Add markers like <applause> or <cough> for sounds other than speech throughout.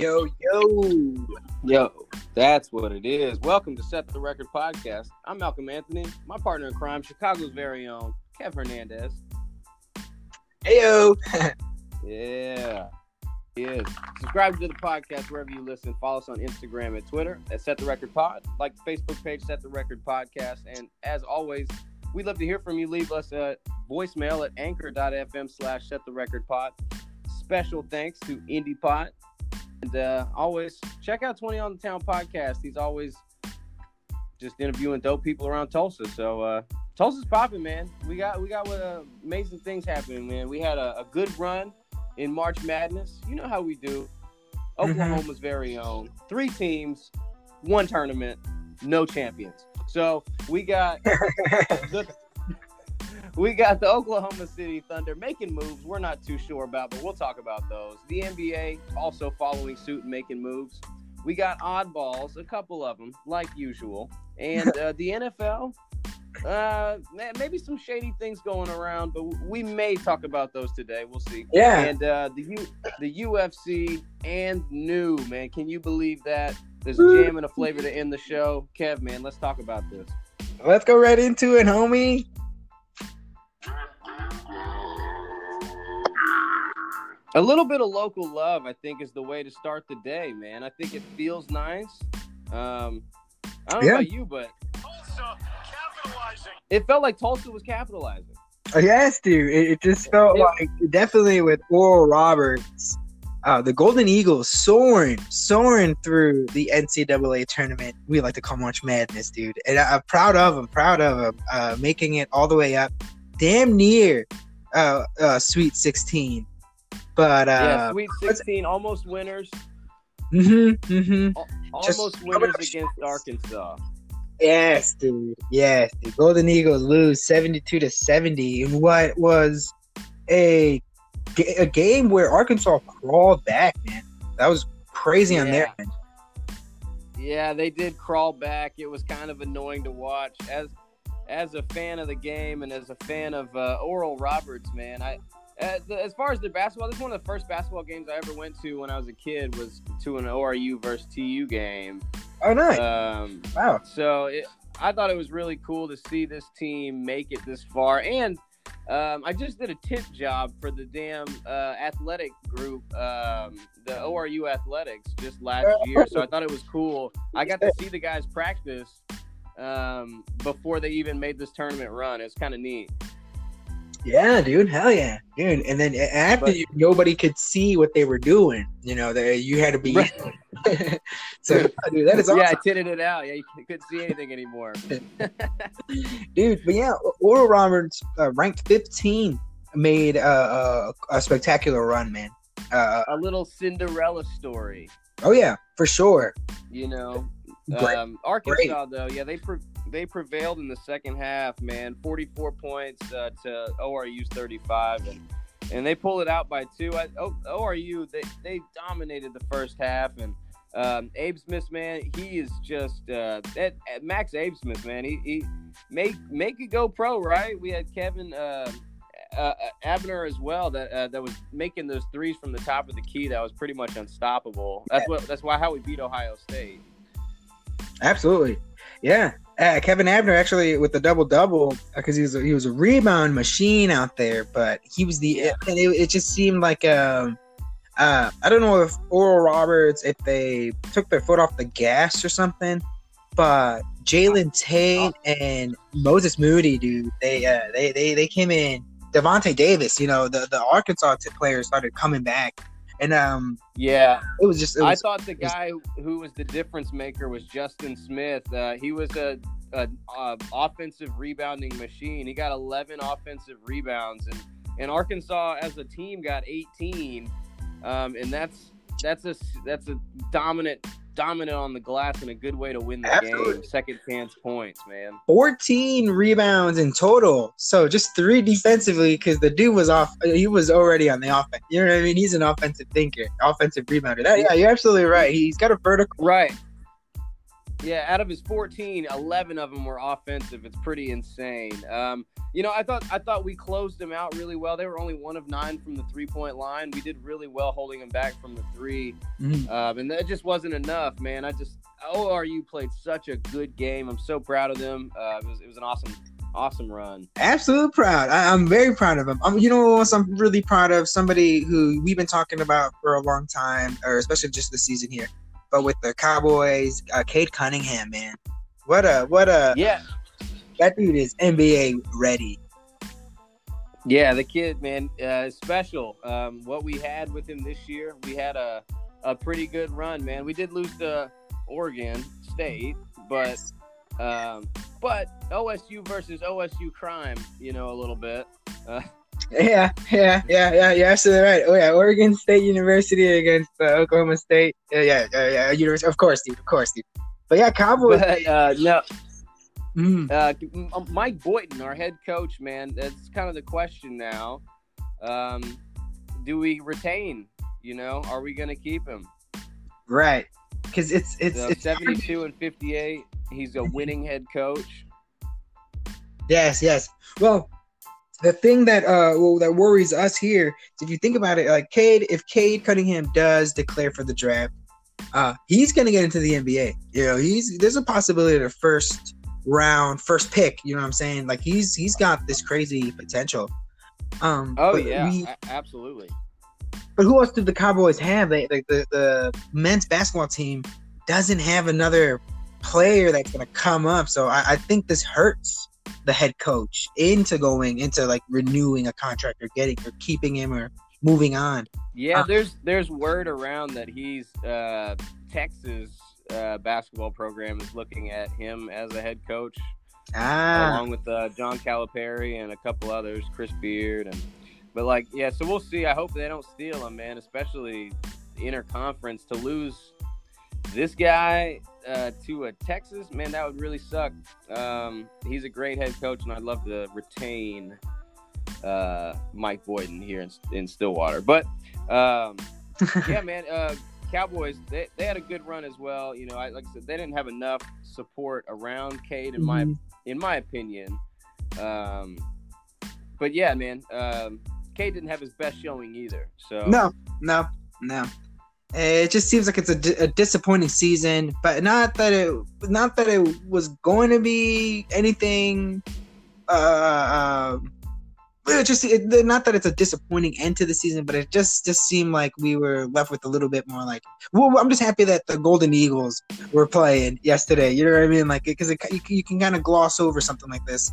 Yo, yo. Yo, that's what it is. Welcome to Set the Record Podcast. I'm Malcolm Anthony, my partner in crime, Chicago's very own Kev Hernandez. Heyo. <laughs> Yeah. Yeah. Subscribe to the podcast wherever you listen. Follow us on Instagram and Twitter at Set the Record Pod. Like the Facebook page, Set the Record Podcast. And as always, we'd love to hear from you. Leave us a voicemail at anchor.fm slash set the record pod. Special thanks to IndiePod. And uh, always check out 20 on the Town podcast. He's always just interviewing dope people around Tulsa. So uh, Tulsa's popping, man. We got we got uh, amazing things happening, man. We had a, a, good run in March Madness. You know how we do. Oklahoma's mm-hmm. very own. Three teams, one tournament, no champions. So we got <laughs> the we got the Oklahoma City Thunder making moves we're not too sure about, but we'll talk about those. The NBA also following suit and making moves. We got oddballs, a couple of them, like usual. And uh, the NFL, uh, maybe some shady things going around, but we may talk about those today. We'll see. Yeah. And uh, the U- the UFC and new man, can you believe that? There's a jam and a flavor to end the show. Kev, man, let's talk about this. Let's go right into it, homie. A little bit of local love, I think, is the way to start the day, man. I think it feels nice. Um, I don't know about you, but it felt like Tulsa was capitalizing. Yes, dude. It, it just felt it, like definitely with Oral Roberts, uh, the Golden Eagles soaring, soaring through the NCAA tournament. We like to call March Madness, dude. And I, am proud of them, proud of them, uh, making it all the way up, damn near uh, uh Sweet 16. But uh, yeah, Sweet Sixteen, almost winners. Mm-hmm, mm-hmm. Almost Just winners against Arkansas. Yes, dude. Yes, the Golden Eagles lose seventy-two to seventy in what was a a game where Arkansas crawled back. Man, that was crazy yeah. on their end. Yeah, they did crawl back. It was kind of annoying to watch. As as a fan of the game and as a fan of uh, Oral Roberts, man, I as far as the basketball, this is one of the first basketball games I ever went to when I was a kid. Was to an ORU versus TU game. Oh, nice! Um, wow. So it, I thought it was really cool to see this team make it this far, and um, I just did a tip job for the damn uh, athletic group, um, the ORU athletics, just last year. So I thought it was cool. I got to see the guys practice um, before they even made this tournament run. It's kind of neat. Yeah, dude. Hell yeah, dude. And then after but, you, nobody could see what they were doing. You know, that you had to be. Right. <laughs> so, <laughs> dude, that is awesome. Yeah, I tinted it out. Yeah, you couldn't see anything anymore. <laughs> dude, but yeah, Oral Roberts, uh, ranked 15, made a, a spectacular run, man. Uh, a little Cinderella story. Oh yeah, for sure. You know, um, Arkansas Great. though, yeah, they pre- they prevailed in the second half, man. 44 points uh, to ORU's 35, and and they pulled it out by two. I, o, ORU they they dominated the first half, and um, Abmas, man, he is just uh, that Max Abmas, man. He he make make it go pro, right? We had Kevin. Uh, uh, Obanor as well that uh, that was making those threes from the top of the key that was pretty much unstoppable. That's what that's why how we beat Ohio State. Absolutely, yeah. Uh, Kevin Obanor actually with the double double because he was a, he was a rebound machine out there, but he was the yeah. it, it, just seemed like um uh I don't know if Oral Roberts if they took their foot off the gas or something, but Jalen Tate and Moses Moody, dude, they uh they they they came in. Davonte Davis, you know the the Arkansas players started coming back and um, yeah, it was just. It was, I thought the guy was, who was the difference maker was Justin Smith. Uh, he was a, a, a, offensive rebounding machine. He got 11 offensive rebounds, and and Arkansas as a team got 18. Um, and that's that's a that's a dominant dominant on the glass and a good way to win the Absolutely. game. Second chance points, man. 14 rebounds in total. So just three defensively because the dude was off. He was already on the offense. You know what I mean? He's an offensive thinker, offensive rebounder. That, yeah, you're absolutely right. He's got a vertical. Right. Yeah, out of his 14, 11 of them were offensive. It's pretty insane. Um, you know, I thought I thought we closed them out really well. They were only one of nine from the three point line. We did really well holding them back from the 3 Mhm. um, and that just wasn't enough, man. I just ORU played such a good game. I'm so proud of them. Uh, it was it was an awesome awesome run. Absolutely proud. I, I'm very proud of him. Um, you know what else I'm really proud of? Somebody who we've been talking about for a long time, or especially just this season here. But with the Cowboys, uh, Cade Cunningham, man, what a what a Yeah, that dude is NBA ready. Yeah, the kid, man, uh, is special. Um, what we had with him this year, we had a, a pretty good run, man. We did lose to Oregon State, but um, but OSU versus OSU crime, you know, a little bit. Uh, Yeah, yeah, yeah, yeah. You're absolutely right. Oh yeah, Oregon State University against uh, Oklahoma State. Yeah, yeah, yeah, yeah. University, of course, dude. Of course, dude. But yeah, Cowboys. but uh, no, Mm, uh, Mike Boynton, our head coach, man, that's kind of the question now. Um, do we retain? You know, are we going to keep him? right, because it's it's So it's 72 and 58. He's a winning head coach. Yes, yes. Well, the thing that uh well, that worries us here if you think about it, like Cade, if Cade Cunningham does declare for the draft, uh, he's gonna get into the NBA. You know, he's there's a possibility of the first round, first pick. You know what I'm saying? Like he's he's got this crazy potential. Um, Oh yeah, we- absolutely. but who else did the Cowboys have? They like the, the men's basketball team doesn't have another player that's gonna come up. So I, I think this hurts the head coach into going into like renewing a contract or getting or keeping him or moving on. Yeah, Uh, there's there's word around that he's uh, Texas uh, basketball program is looking at him as a head coach, Ah, along with uh, John Calipari and a couple others, Chris Beard, and but like yeah, so we'll see. I hope they don't steal him, man. Especially interconference to lose this guy uh, to a Texas man, that would really suck. Um, he's a great head coach, and I'd love to retain uh, Mike Boynton here in, in Stillwater. But um, <laughs> yeah, man, uh, Cowboys they, they had a good run as well. You know, I, like I said, they didn't have enough support around Cade in my Mhm. in my opinion. Um, but yeah, man, um, Cade didn't have his best showing either. So no, no, no. It just seems like it's a, a disappointing season, but not that it not that it was going to be anything. Uh, it just it, not that it's a disappointing end to the season, but it just just seemed like we were left with a little bit more like. Well, I'm just happy that the Golden Eagles were playing yesterday. You know what I mean? Like because you, you can kind of gloss over something like this,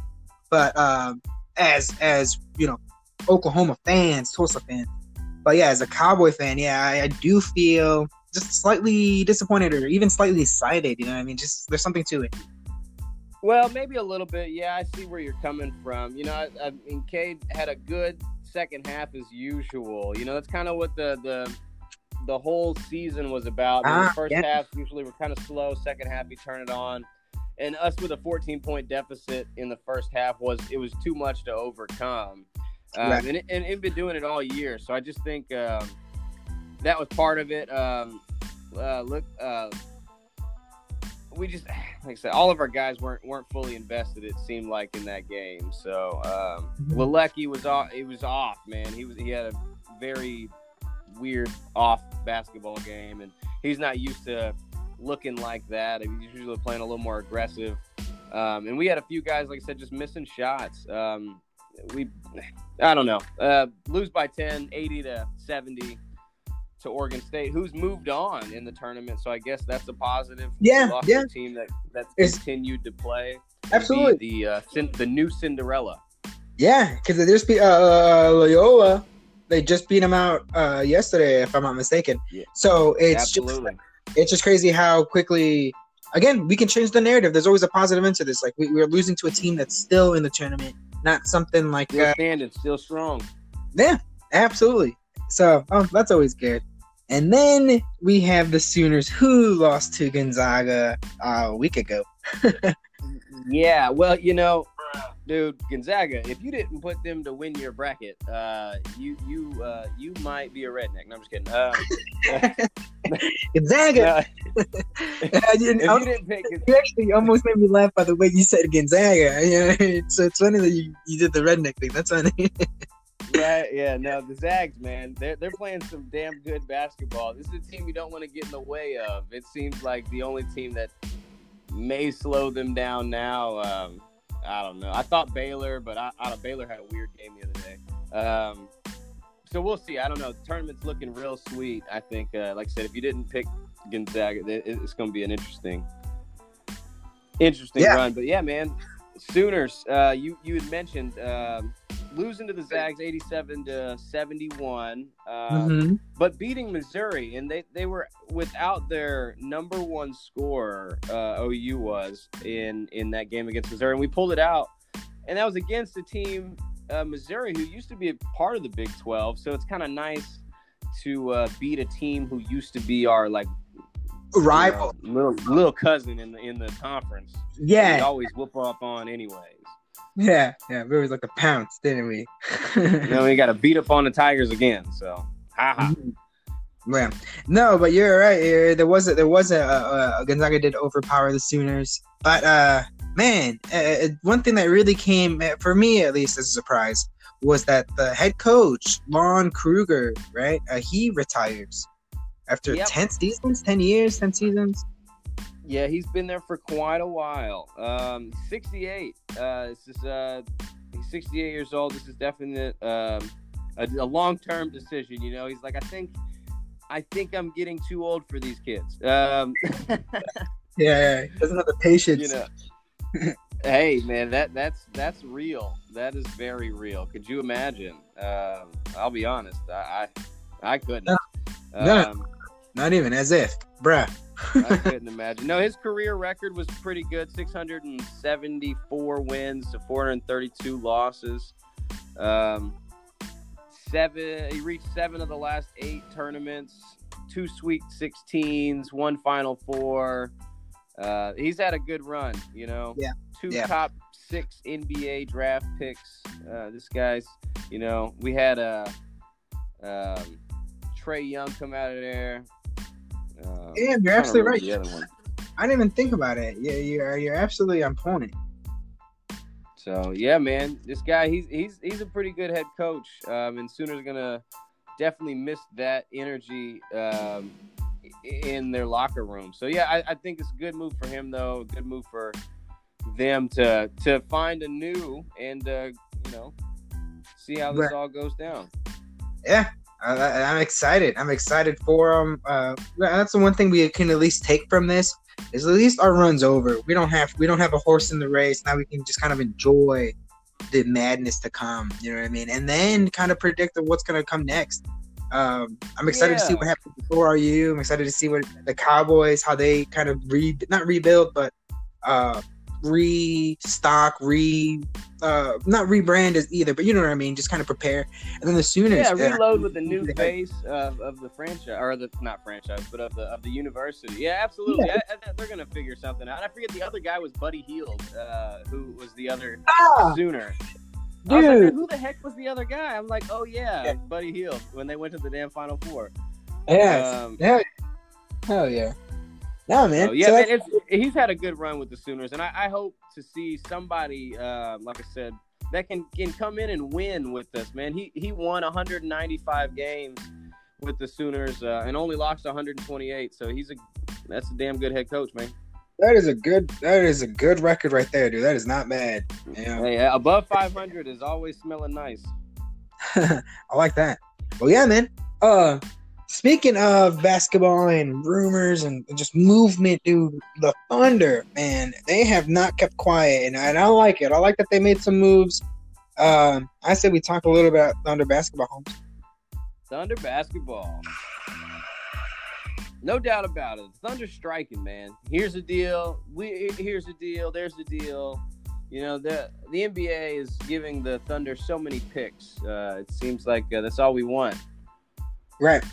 but um, as as you know, Oklahoma fans, Tulsa fans. But yeah, as a Cowboy fan, yeah, I, I do feel just slightly disappointed or even slightly excited. You know what I mean? Just there's something to it. Well, maybe a little bit. Yeah, I see where you're coming from. You know, I, I mean, Cade had a good second half as usual. You know, that's kind of what the the the whole season was about. The Ah, first yeah. half usually we're kind of slow. Second half, you turn it on. And us with a 14 point deficit in the first half was it was too much to overcome. Um, Right. and, and and been doing it all year. So I just think um, that was part of it. Um, uh, look, uh, we just <sighs> like I said, all of our guys weren't weren't fully invested. It seemed like in that game. So um, Mhm. Likekele was off. He was off, man. He was he had a very weird off basketball game, and he's not used to looking like that. He's usually playing a little more aggressive. Um, and we had a few guys, like I said, just missing shots. Um, we, I don't know, uh, lose by 10, 80 to 70 to Oregon State, who's moved on in the tournament. So I guess that's a positive. Yeah, yeah. team that that's It's- continued to play. Absolutely. Be the uh, Cin- the new Cinderella. Yeah, because they just beat uh, Loyola. They just beat them out uh, yesterday, if I'm not mistaken. Yeah. So it's just it's just crazy how quickly. Again, we can change the narrative. There's always a positive into this. Like we, we're losing to a team that's still in the tournament, not something like Still uh, standing, still strong. Yeah, absolutely. So oh, that's always good. And then we have the Sooners who lost to Gonzaga uh, a week ago. <laughs> Yeah, well, you know, dude, Gonzaga. If you didn't put them to win your bracket, uh, you you uh, you might be a redneck. No, I'm just kidding. Um, <laughs> Gonzaga. <laughs> I didn't- if I- you didn't pick, you actually almost made me laugh by the way you said Gonzaga. <laughs> So it's funny that you, you did the redneck thing. That's funny. <laughs> right? Yeah, no, the Zags, man, they're they're playing some damn good basketball. This is a team you don't want to get in the way of. It seems like the only team that may slow them down now. Um, I don't know. I thought Baylor, but I, I Baylor had a weird game the other day. Um, so we'll see. I don't know. The tournament's looking real sweet. I think, uh, like I said, if you didn't pick Gonzaga, it's going to be an interesting, interesting Yeah. run. But yeah, man, Sooners. Uh, you you had mentioned um, losing to the Zags, eighty-seven to seventy-one. Um, Mhm. but beating Missouri, and they, they were without their number one scorer, uh, OU was in in that game against Missouri, and we pulled it out, and that was against a team, uh, Missouri, who used to be a part of the Big Twelve. So it's kind of nice to uh, beat a team who used to be our like you know, Rival. little little cousin in the in the conference. Yeah, always whoop up on anyways. yeah, yeah. We always like to pounce, didn't we? Know, we got to beat up on the Tigers again. So, haha. Yeah, no, but you're right. There was a, there was a, a, a Gonzaga did overpower the Sooners, but uh, man, uh, one thing that really came eh, for me at least as a surprise was that the head coach Lon Kruger, right? Uh, he retires after Yep. ten seasons, ten years, ten seasons. Yeah, he's been there for quite a while. Um, 68. Uh, this is uh, he's 68 years old. This is definitely um, a, a long-term decision. You know, he's like, I think, I think I'm getting too old for these kids. Um, <laughs> Yeah, he doesn't have the patience. you know, hey man, that that's that's real. That is very real. Could you imagine? Um, I'll be honest, I I, I couldn't. No. Um, Not even as if, bruh. I couldn't imagine. No, his career record was pretty good 674 wins to 432 losses. Um, seven, he reached seven of the last eight tournaments, two Sweet 16s, one Final Four. Uh, he's had a good run, you know. Yeah. Two Yeah. top six NBA draft picks. Uh, this guy's, you know, we had a um, Trae Young come out of there. Um, Damn, you're absolutely right. the other one. I didn't even think about it. Yeah, you're you're absolutely on point. So yeah, man, this guy he's he's he's a pretty good head coach, um, and Sooners gonna definitely miss that energy um, in their locker room. So yeah, I, I think it's a good move for him though. A good move for them to to find a new and uh, you know see how this Right. all goes down. Yeah, I, I- I'm excited. I'm excited for them. Uh, that's the one thing we can at least take from this is at least our run's over. We don't have we don't have a horse in the race now. We can just kind of enjoy the madness to come. You know what I mean? And then kind of predict what's going to come next. Um, I'm excited to see what happens before RU. I'm excited to see what the Cowboys how they kind of re not rebuild but uh restock re uh not rebrand as either but you know what i mean just kind of prepare and then the Sooners Yeah, uh, reload with the new Yeah. face of, of the franchise or the not franchise, but of the of the university. Yeah, absolutely. I, I- they're gonna figure something out. I forget the other guy was Buddy Hield, uh, who was the other Ah, Sooner. I was like, dude. who the heck was the other guy? I'm like, oh yeah, Yeah. Buddy Hield when they went to the damn Final Four. Yes. Um, yeah. Hell yeah. No, man. So, yeah, So man, he's had a good run with the Sooners, and I, I hope to see somebody, uh, like I said, that can can come in and win with us, man. He he won 195 games with the Sooners uh, and only lost 128, so he's a that's a damn good head coach, man. that is a good that is a good record right there, dude. That is not bad. Yeah. Hey, above 500 is always smelling nice. <laughs> I like that. Well, yeah, man. Uh, speaking of basketball and rumors and just movement, dude, the Thunder, man, they have not kept quiet, and I, and I like it. I like that they made some moves. Um, I said we talk a little about Thunder basketball. Holmes. Thunder basketball. No doubt about it. Thunder striking, man. Here's the deal. We here's the deal. There's the deal. You know the the NBA is giving the Thunder so many picks. Uh, it seems like uh, that's all we want. Right.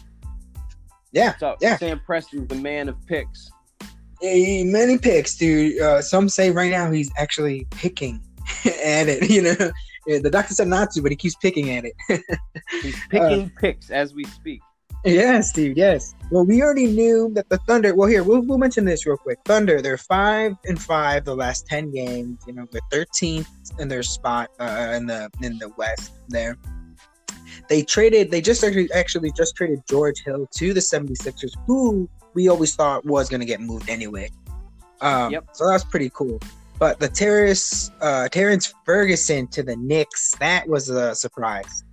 Yeah. So Yeah. Sam Presti's the man of picks. Eh, many picks, dude. Uh, some say right now he's actually picking <laughs> at it. You know, Yeah, the doctor said not to, but he keeps picking at it. <laughs> He's picking picks as we speak. yes, dude. Yes. Well, we already knew that the Thunder. Well, here we'll, we'll mention this real quick. Thunder, they're five and five the last ten games. You know, they're thirteenth in their spot uh, in the in the West. There, they traded. They just actually actually just traded George Hill to the 76ers, who we always thought was going to get moved anyway. Um, Yep. So that's pretty cool. But the Terrace, uh, Terrence Ferguson to the Knicks, that was a surprise.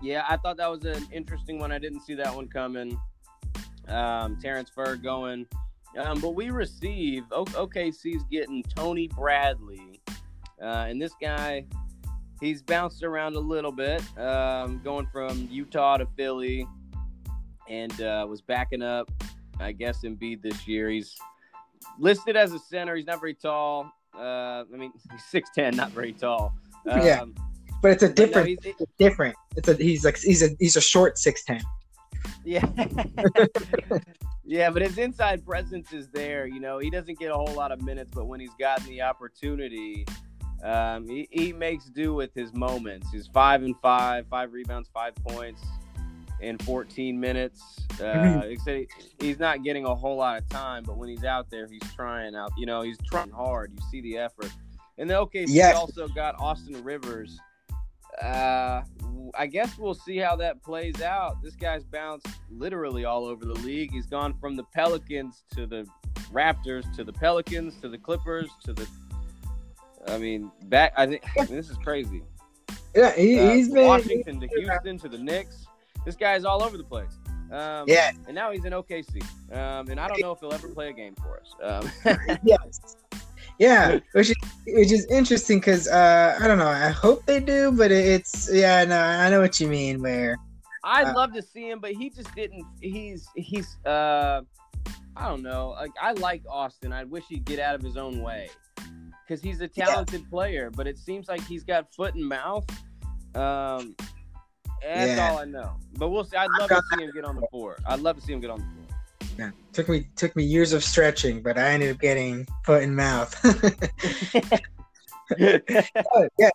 Yeah, I thought that was an interesting one. I didn't see that one coming. Um, Terrence Ferg going. Um, but we receive o- OKC's getting Tony Bradley, uh, and this guy, he's bounced around a little bit, um, going from Utah to Philly, and uh, was backing up, I guess, Embiid this year. He's listed as a center. He's not very tall. Uh, I mean, <laughs> he's six ten, not very tall. <laughs> Um, Yeah. But it's a no, different, he's- it's different. It's a he's like he's a he's a short six ten. Yeah. <laughs> yeah, but his inside presence is there. You know, he doesn't get a whole lot of minutes, but when he's gotten the opportunity, um, he, he makes do with his moments. He's five and five, five rebounds, five points in 14 minutes. Uh, he- he's not getting a whole lot of time, but when he's out there, he's trying out. You know, he's trying hard. You see the effort. And then OKC Yes. also got Austin Rivers. Uh, I guess we'll see how that plays out. This guy's bounced literally all over the league. He's gone from the Pelicans to the Raptors to the Pelicans to the Clippers to the. I mean, back. I think this is crazy. Yeah, he, Uh, he's been Washington to Houston to the Knicks. This guy's all over the place. Um, Yeah. and now he's in OKC. Um, and I don't know if he'll ever play a game for us. Um, <laughs> yes. Yeah, <laughs> which is which is interesting because uh, I don't know. I hope they do, but it's yeah. No, I know what you mean. Where I'd Uh, love to see him, but he just didn't. He's he's. uh I don't know. Like I like Austin. I wish he'd get out of his own way because he's a Yeah. talented player. But it seems like he's got foot and mouth. Um, that's Yeah. all I know. But we'll see. I'd love to see him get on the floor. I'd love to see him get on the floor. yeah, took me took me years of stretching, but I ended up getting foot and mouth. <laughs> Oh, yes.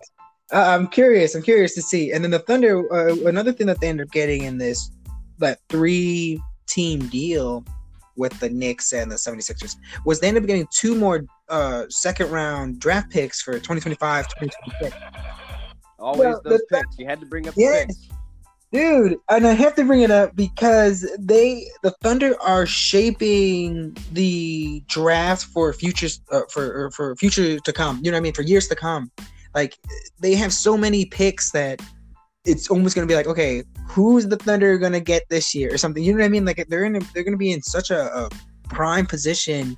Uh, I'm curious. I'm curious to see. And then the Thunder, uh, another thing that they ended up getting in this that three team deal with the Knicks and the 76ers was they ended up getting two more uh, second round draft picks for 2025, 2026. Always Well, those the- picks. You had to bring up Yeah. the picks. Dude, and I have to bring it up because they, the Thunder, are shaping the draft for futures, uh, for for future to come. You know what I mean? For years to come. Like they have so many picks that it's almost gonna be like, okay, who's the Thunder gonna get this year or something? You know what I mean? Like they're in, a, they're gonna be in such a, a prime position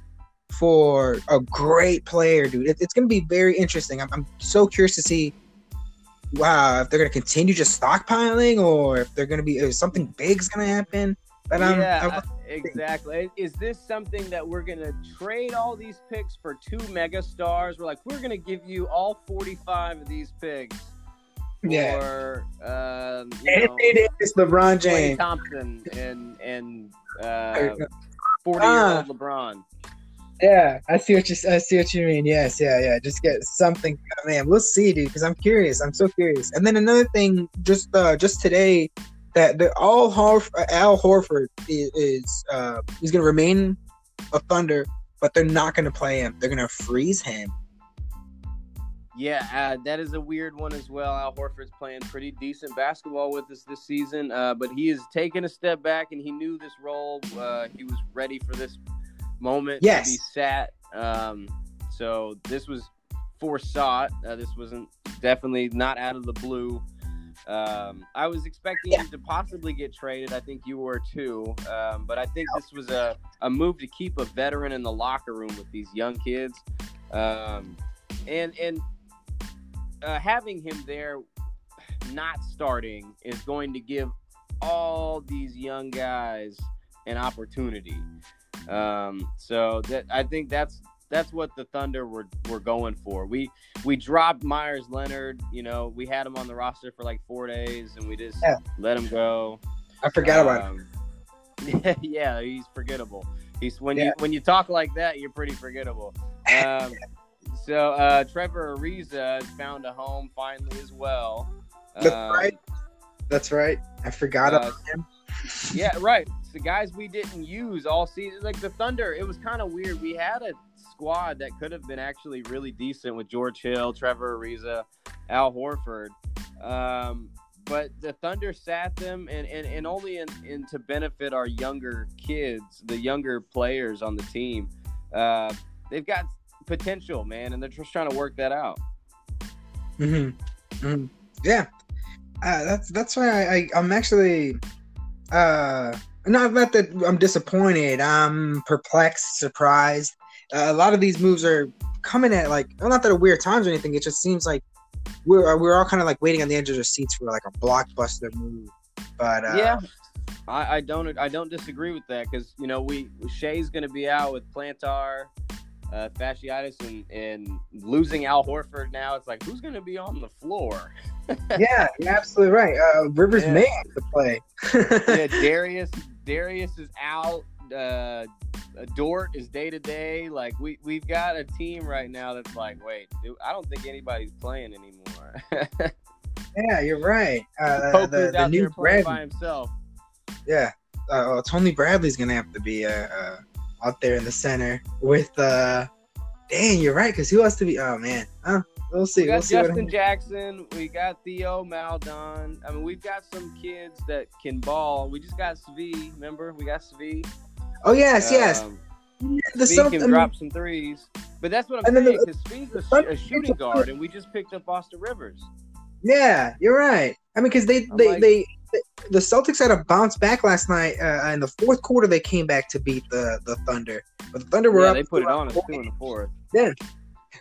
for a great player, dude. It, it's gonna be very interesting. I'm, I'm so curious to see wow, if they're gonna continue just stockpiling or if they're gonna be if something big's gonna happen. But um, yeah, I- uh, exactly. Is this something that we're gonna trade all these picks for two mega stars? We're like, we're gonna give you all forty-five of these picks, yeah. or um, you know, It is LeBron Klay James. Thompson and and uh, forty-year-old LeBron. Yeah, I see what you I see what you mean. Yes, yeah, yeah. Just get something, man. We'll see, dude. Because I'm curious. I'm so curious. And then another thing, just uh, just today, that the all Horf- uh, Al Horford is, is uh, he's gonna remain a Thunder, but they're not gonna play him. They're gonna freeze him. Yeah, uh, that is a weird one as well. Al Horford's playing pretty decent basketball with us this season, uh, but he has taken a step back, and he knew this role. Uh, he was ready for this moment Yes. to be sat. Um, so this was foresought. Uh, this wasn't definitely not out of the blue. Um, I was expecting him to possibly get traded. I think you were too. Um, but I think this was a, a move to keep a veteran in the locker room with these young kids. Um, and and uh, having him there not starting is going to give all these young guys an opportunity. Um, so that I think that's that's what the Thunder were, were going for. We we dropped Meyers Leonard. You know, we had him on the roster for like four days, and we just Yeah. let him go. I forgot about him. him. <laughs> Yeah, he's forgettable. He's when Yeah. you when you talk like that, you're pretty forgettable. <laughs> Um, So uh, Trevor Ariza has found a home finally as well. That's Um, right. That's right. I forgot uh, about him. Yeah, right. It's the guys we didn't use all season. Like the Thunder, it was kind of weird. We had a squad that could have been actually really decent with George Hill, Trevor Ariza, Al Horford. Um, but the Thunder sat them, and, and, and only in, in to benefit our younger kids, the younger players on the team. Uh, they've got potential, man, and they're just trying to work that out. hmm hmm Yeah, uh, that's that's why I, I I'm actually uh not not that I'm disappointed. I'm perplexed, surprised. Uh, a lot of these moves are coming at like well, not that at weird times or anything. It just seems like we're we're all kind of like waiting on the edge of our seats for like a blockbuster move. But uh, yeah, I, I don't I don't disagree with that because you know we Shai's going to be out with plantar uh, fasciitis and, and losing Al Horford now. It's like who's going to be on the floor? <laughs> yeah, you're absolutely right. Uh, Rivers Yeah. may have to play. <laughs> yeah, Darius Darius is out. Uh, Dort is day to day. Like we we've got a team right now that's like, wait, dude, I don't think anybody's playing anymore. <laughs> yeah, you're right. Uh, the, the new there playing Brad, by himself. yeah. Uh, Tony Bradley's gonna have to be uh, uh, out there in the center with. uh Dang, you're right. Because who else to be? Oh man, uh, we'll see. We We'll got see. What Justin. Jackson. We got Theo Maledon. I mean, we've got some kids that can ball. We just got Svi. Remember, we got Svi. oh yes, yes. Um, The Svi some- can I mean, drop some threes. But that's what I'm saying. Because Svi's a, a shooting guard, and we just picked up Austin Rivers. Yeah, you're right. I mean, because they I'm they, like- they the Celtics had a bounce back last night. Uh, in the fourth quarter, they came back to beat the the Thunder. But the Thunder were Yeah, up. they put it on in the fourth. Yeah.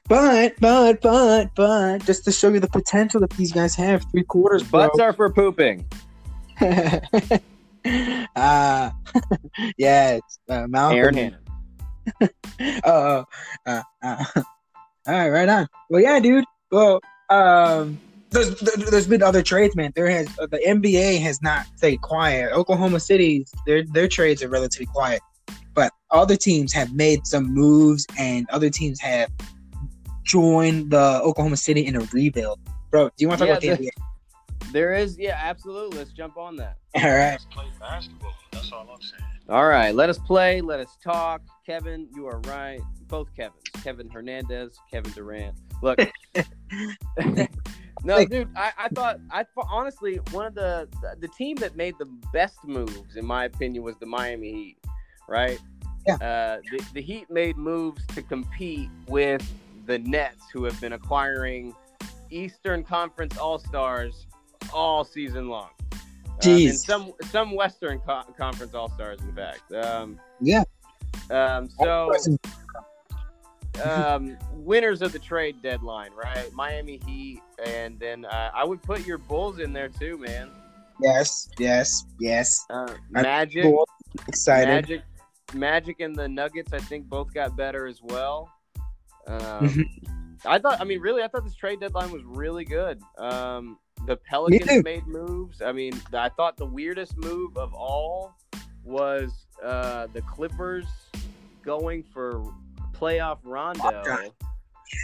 But but but but just to show you the potential that these guys have, three quarters, bro. Butts are for pooping. <laughs> uh, <laughs> yeah, it's uh, Malcolm. Aaron Hannon. <laughs> Oh, uh, uh, all right, right on. Well, yeah, dude. Well, um, there's there- there's been other trades, man. There has uh, the NBA has not stayed quiet. Oklahoma City's their their trades are relatively quiet, but other teams have made some moves, and other teams have joined the Oklahoma City in a rebuild. Bro, do you want to talk Yeah, about the the- There is, yeah, absolutely. Let's jump on that. All right. Let's play basketball. That's all I'm saying. All right, let us play. Let us talk. Kevin, you are right. Both Kevins, Kevin Hernandez, Kevin Durant. Look, <laughs> <laughs> no, dude, I, I thought I honestly one of the the team that made the best moves, in my opinion, was the Miami Heat. Right? Yeah. Uh, the the Heat made moves to compete with the Nets, who have been acquiring Eastern Conference All Stars all season long. Um, Jeez. and some some Western co- Conference All Stars, in fact. Um, Yeah. Um, so, um, winners of the trade deadline, right? Miami Heat, and then uh, I would put your Bulls in there too, man. Yes, yes, yes. Uh, Magic, Cool. Excited. Magic, Magic, and the Nuggets. I think both got better as well. Um, Mhm. I thought. I mean, really, I thought this trade deadline was really good. Um, the Pelicans made moves. I mean, I thought the weirdest move of all was uh, the Clippers going for playoff Rondo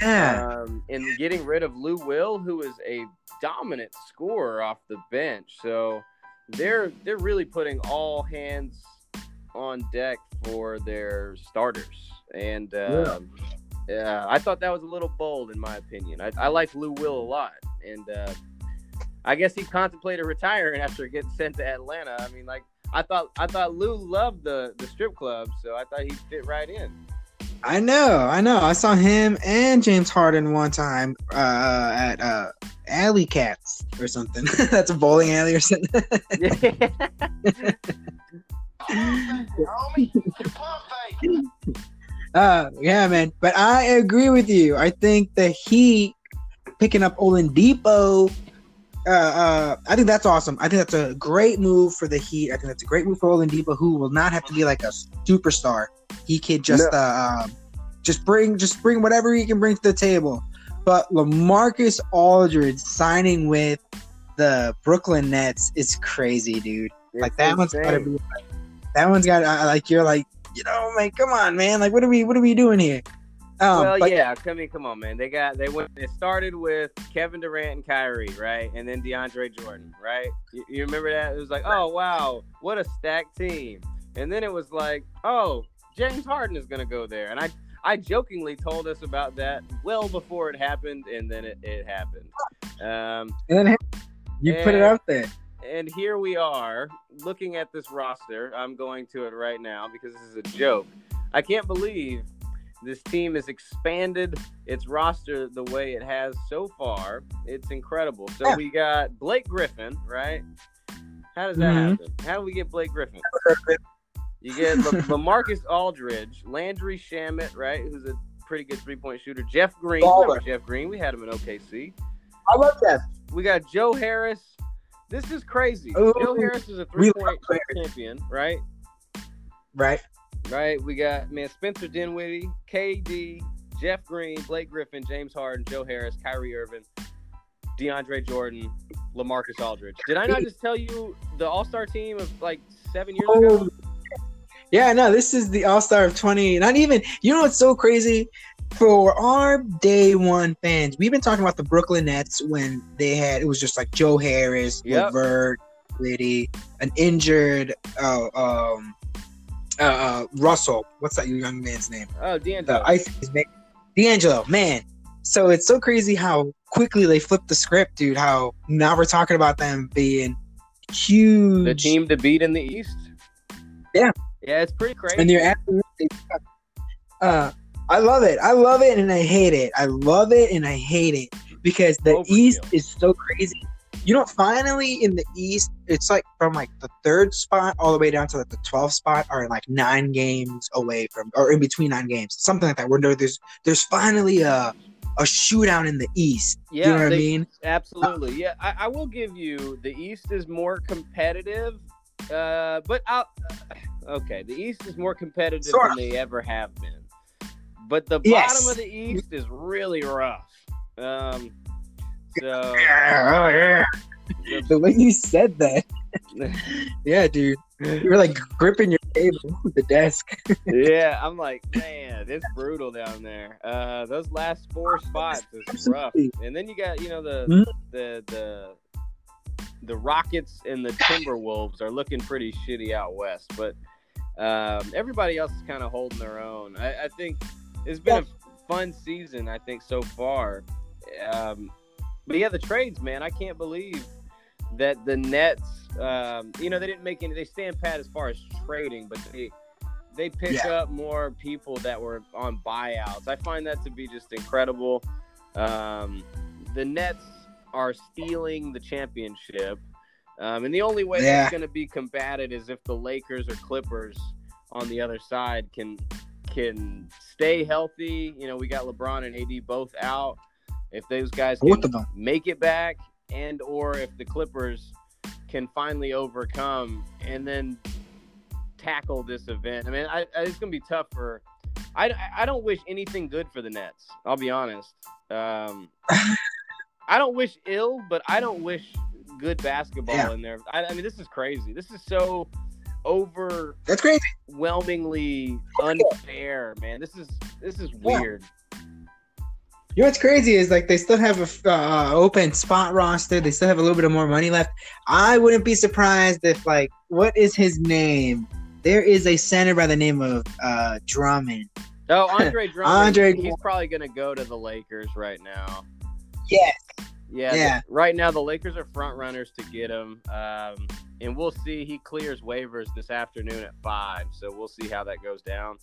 Yeah. um, and getting rid of Lou Will, who is a dominant scorer off the bench. So they're they're really putting all hands on deck for their starters. And um, yeah. I thought that was a little bold in my opinion. I, I like Lou Will a lot, and uh, I guess he contemplated retiring after getting sent to Atlanta. I mean, like I thought I thought Lou loved the the strip club, so I thought he'd fit right in. I know, I know. I saw him and James Harden one time uh, at uh, Alley Cats or something. <laughs> That's a bowling alley or something. <laughs> Uh, yeah, man. But I agree with you. I think the Heat picking up Oladipo. Uh, uh, I think that's awesome. I think that's a great move for the Heat. I think that's a great move for Oladipo, who will not have to be like a superstar. He could just No. uh, um, just bring just bring whatever he can bring to the table. But LaMarcus Aldridge signing with the Brooklyn Nets is crazy, dude. Like It's that one's gotta insane. be that one's got like you're like you know like come on man like what are we what are we doing here? Um, well, but yeah. I mean, come on, man. They got they went. It started with Kevin Durant and Kyrie, right, and then DeAndre Jordan, right. You, you remember that? It was like, oh wow, what a stacked team. And then it was like, oh, James Harden is gonna go there, and I I jokingly told us about that well before it happened, and then it, it happened. Um, and then you put it out there. and here we are looking at this roster. I'm going to it right now because this is a joke. I can't believe this team has expanded its roster the way it has so far. It's incredible. So Yeah. we got Blake Griffin, right? How does that Mhm. happen? How do we get Blake Griffin? You get La- <laughs> LaMarcus Aldridge, Landry Shamet, right? Who's a pretty good three point shooter. Jeff Green, remember Jeff Green? We had him in OKC. I love that. We got Joe Harris. This is crazy. Ooh. Joe Harris is a three point champion, right? Right. Right. We got man Spencer Dinwiddie, KD, Jeff Green, Blake Griffin, James Harden, Joe Harris, Kyrie Irving, DeAndre Jordan, LaMarcus Aldridge. Did I not just tell you the All Star team of like seven years ago? Oh, yeah, no, this is the All Star of 20. Not even, you know what's so crazy? For our day one fans, we've been talking about the Brooklyn Nets when they had, it was just like Joe Harris, Yep. Levert, Liddy, an injured uh, um, uh, uh, Russell. What's that your young man's name? Oh, D'Angelo. His name, D'Angelo, man. So it's so crazy how quickly they flipped the script, dude. How now we're talking about them being huge. the team to beat in the East. Yeah. Yeah, it's pretty crazy. and you're absolutely uh I love it. I love it and I hate it. I love it and I hate it because the Overkill. East is so crazy. You know, finally in the East, it's like from like the third spot all the way down to like the 12th spot are like nine games away from, or in between nine games, something like that. Where there- there's there's finally a a shootout in the East. yeah, you know what I mean? Absolutely. Yeah, I, I will give you the East is more competitive, uh, but I'll, okay, the East is more competitive Sort than they ever have been. But the Yes. bottom of the East is really rough. Um, so Yeah, oh yeah. The way you said that, <laughs> yeah, dude, you were like gripping your table, the desk. yeah, I'm like, man, it's brutal down there. Uh, those last four spots is rough. And then you got, you know, the Mhm. the the the Rockets and the Timberwolves are looking pretty shitty out west, but um, everybody else is kind of holding their own. I, I think it's been a fun season. I think so far. Um, but yeah, the trades, man, I can't believe that the Nets. Um, you know, they didn't make any. They stand pat as far as trading, but they they pick Yeah. up more people that were on buyouts. I find that to be just incredible. Um, the Nets are stealing the championship, um, and the only way Yeah. that's going to be combated is if the Lakers or Clippers on the other side can can stay healthy. You know, we got LeBron and AD both out. If those guys make it back, and or if the Clippers can finally overcome and then tackle this event. I mean, I, I, it's going to be tough for. I, I don't wish anything good for the Nets. I'll be honest. Um, <laughs> I don't wish ill, but I don't wish good basketball Yeah. in there. I, I mean, this is crazy. This is so That's crazy. overwhelmingly unfair, man. This is this is Yeah. You know what's crazy is like they still have a uh, open spot roster. They still have a little bit of more money left. I wouldn't be surprised if like what is his name? There is a center by the name of uh, Drummond. Oh, <laughs> Andre Drummond. Andre he's probably going to go to the Lakers right now. Yes. Yeah, Yeah. the- right now the Lakers are front runners to get him, um, and we'll see. He clears waivers this afternoon at five, so we'll see how that goes down.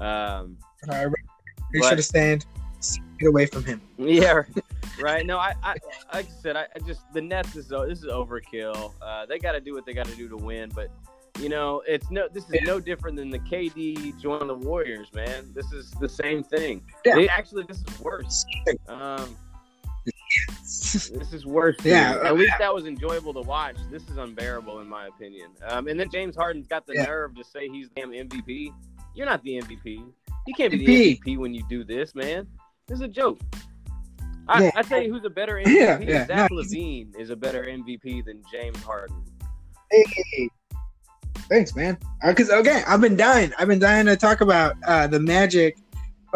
Um, Uh, he But- should have stand. Get away from him. <laughs> yeah, right. No, I, I like I said, I, I just the Nets is this is overkill. Uh, they got to do what they got to do to win, but you know, it's no. This is no different than the KD joining the Warriors, man. This is the same thing. Yeah. Actually, this is worse. Um, This is worse. Yeah, uh, At least that was enjoyable to watch. This is unbearable, in my opinion. Um, and then James Harden's got the Yeah. nerve to say he's the damn MVP. You're not the MVP. You can't be MVP. the MVP when you do this, man. This is a joke. I, Yeah. I tell you who's a better MVP. <laughs> Yeah, yeah, Zach no, LaVine is a better MVP than James Harden. Hey, thanks, man. Because again, I've been dying. I've been dying to talk about uh, the Magic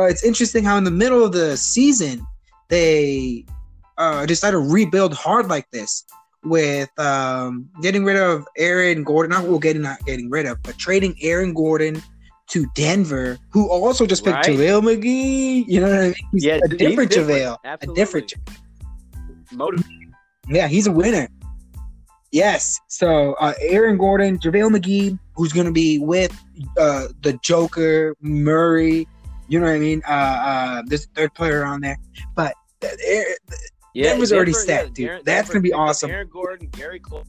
uh, it's interesting how in the middle of the season they uh, decided to rebuild hard like this with um, getting rid of Aaron Gordon. Not well, getting not getting rid of, but trading Aaron Gordon to Denver, who also just picked Right. JaVale McGee. You know what I mean? He's Yeah, a different different. JaVale. A Absolutely. different. Motiv- Yeah, he's a winner. Yes. So uh, Aaron Gordon, JaVale McGee, who's going to be with uh, the Joker, Murray. You know what I mean? Uh, uh, a third player on there, but uh, Yeah, Denver's already Denver- set, yeah, dude. That's gonna be awesome. Aaron Gordon, Gary Cole.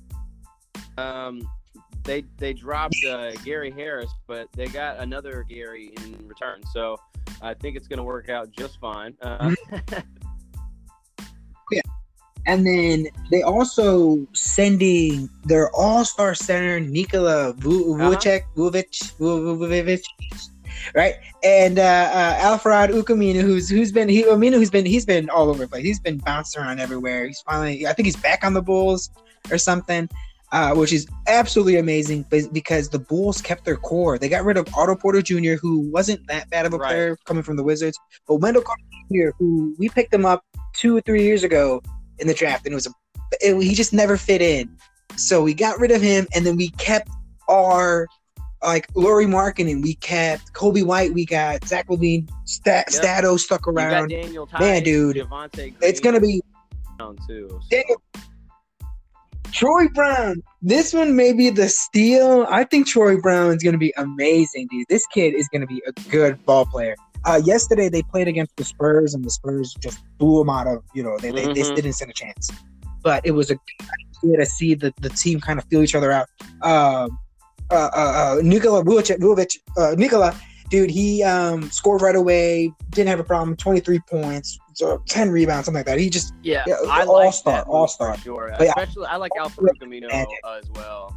Um, they they dropped uh, Gary Harris, but they got another Gary in return. So I think it's going to work out just fine. Uh, <laughs> and then they also sending their all-star center Nikola Uh-huh. Vucevic, Vucevic, right? And uh, uh, Al-Farouq Aminu, who's who's been he Aminu, who's been he's been all over the place. He's been bouncing around everywhere. He's finally, I think he's back on the Bulls or something. Uh, which is absolutely amazing because the Bulls kept their core. They got rid of Otto Porter Jr., who wasn't that bad of a Right. player coming from the Wizards, but Wendell Carter Jr., who we picked him up two or three years ago in the draft, and it was a it, he just never fit in. So we got rid of him, and then we kept our like Lauri Markkanen, we kept Coby White, we got Zach LaVine, Stat, Yep. Stato stuck around. Daniel Theis, Man, dude, Green It's gonna be down too. so- Daniel- Troy Brown. This one may be the steal. I think Troy Brown is going to be amazing, dude. This kid is going to be a good ball player. Uh, yesterday they played against the Spurs, and the Spurs just blew them out of. You know, they they, they Mhm. didn't stand a chance. But it was a good idea to see the, the team kind of feel each other out. Um, uh, uh, uh, Nikola Vucevic, Vucevic, uh, Nikola, dude, he um, scored right away. Didn't have a problem. Twenty three points, so ten rebounds, something like that. He just Yeah, Yeah, I all like star, all star. sure. But yeah. Especially, I like Al-Farouq Aminu Magic. as well.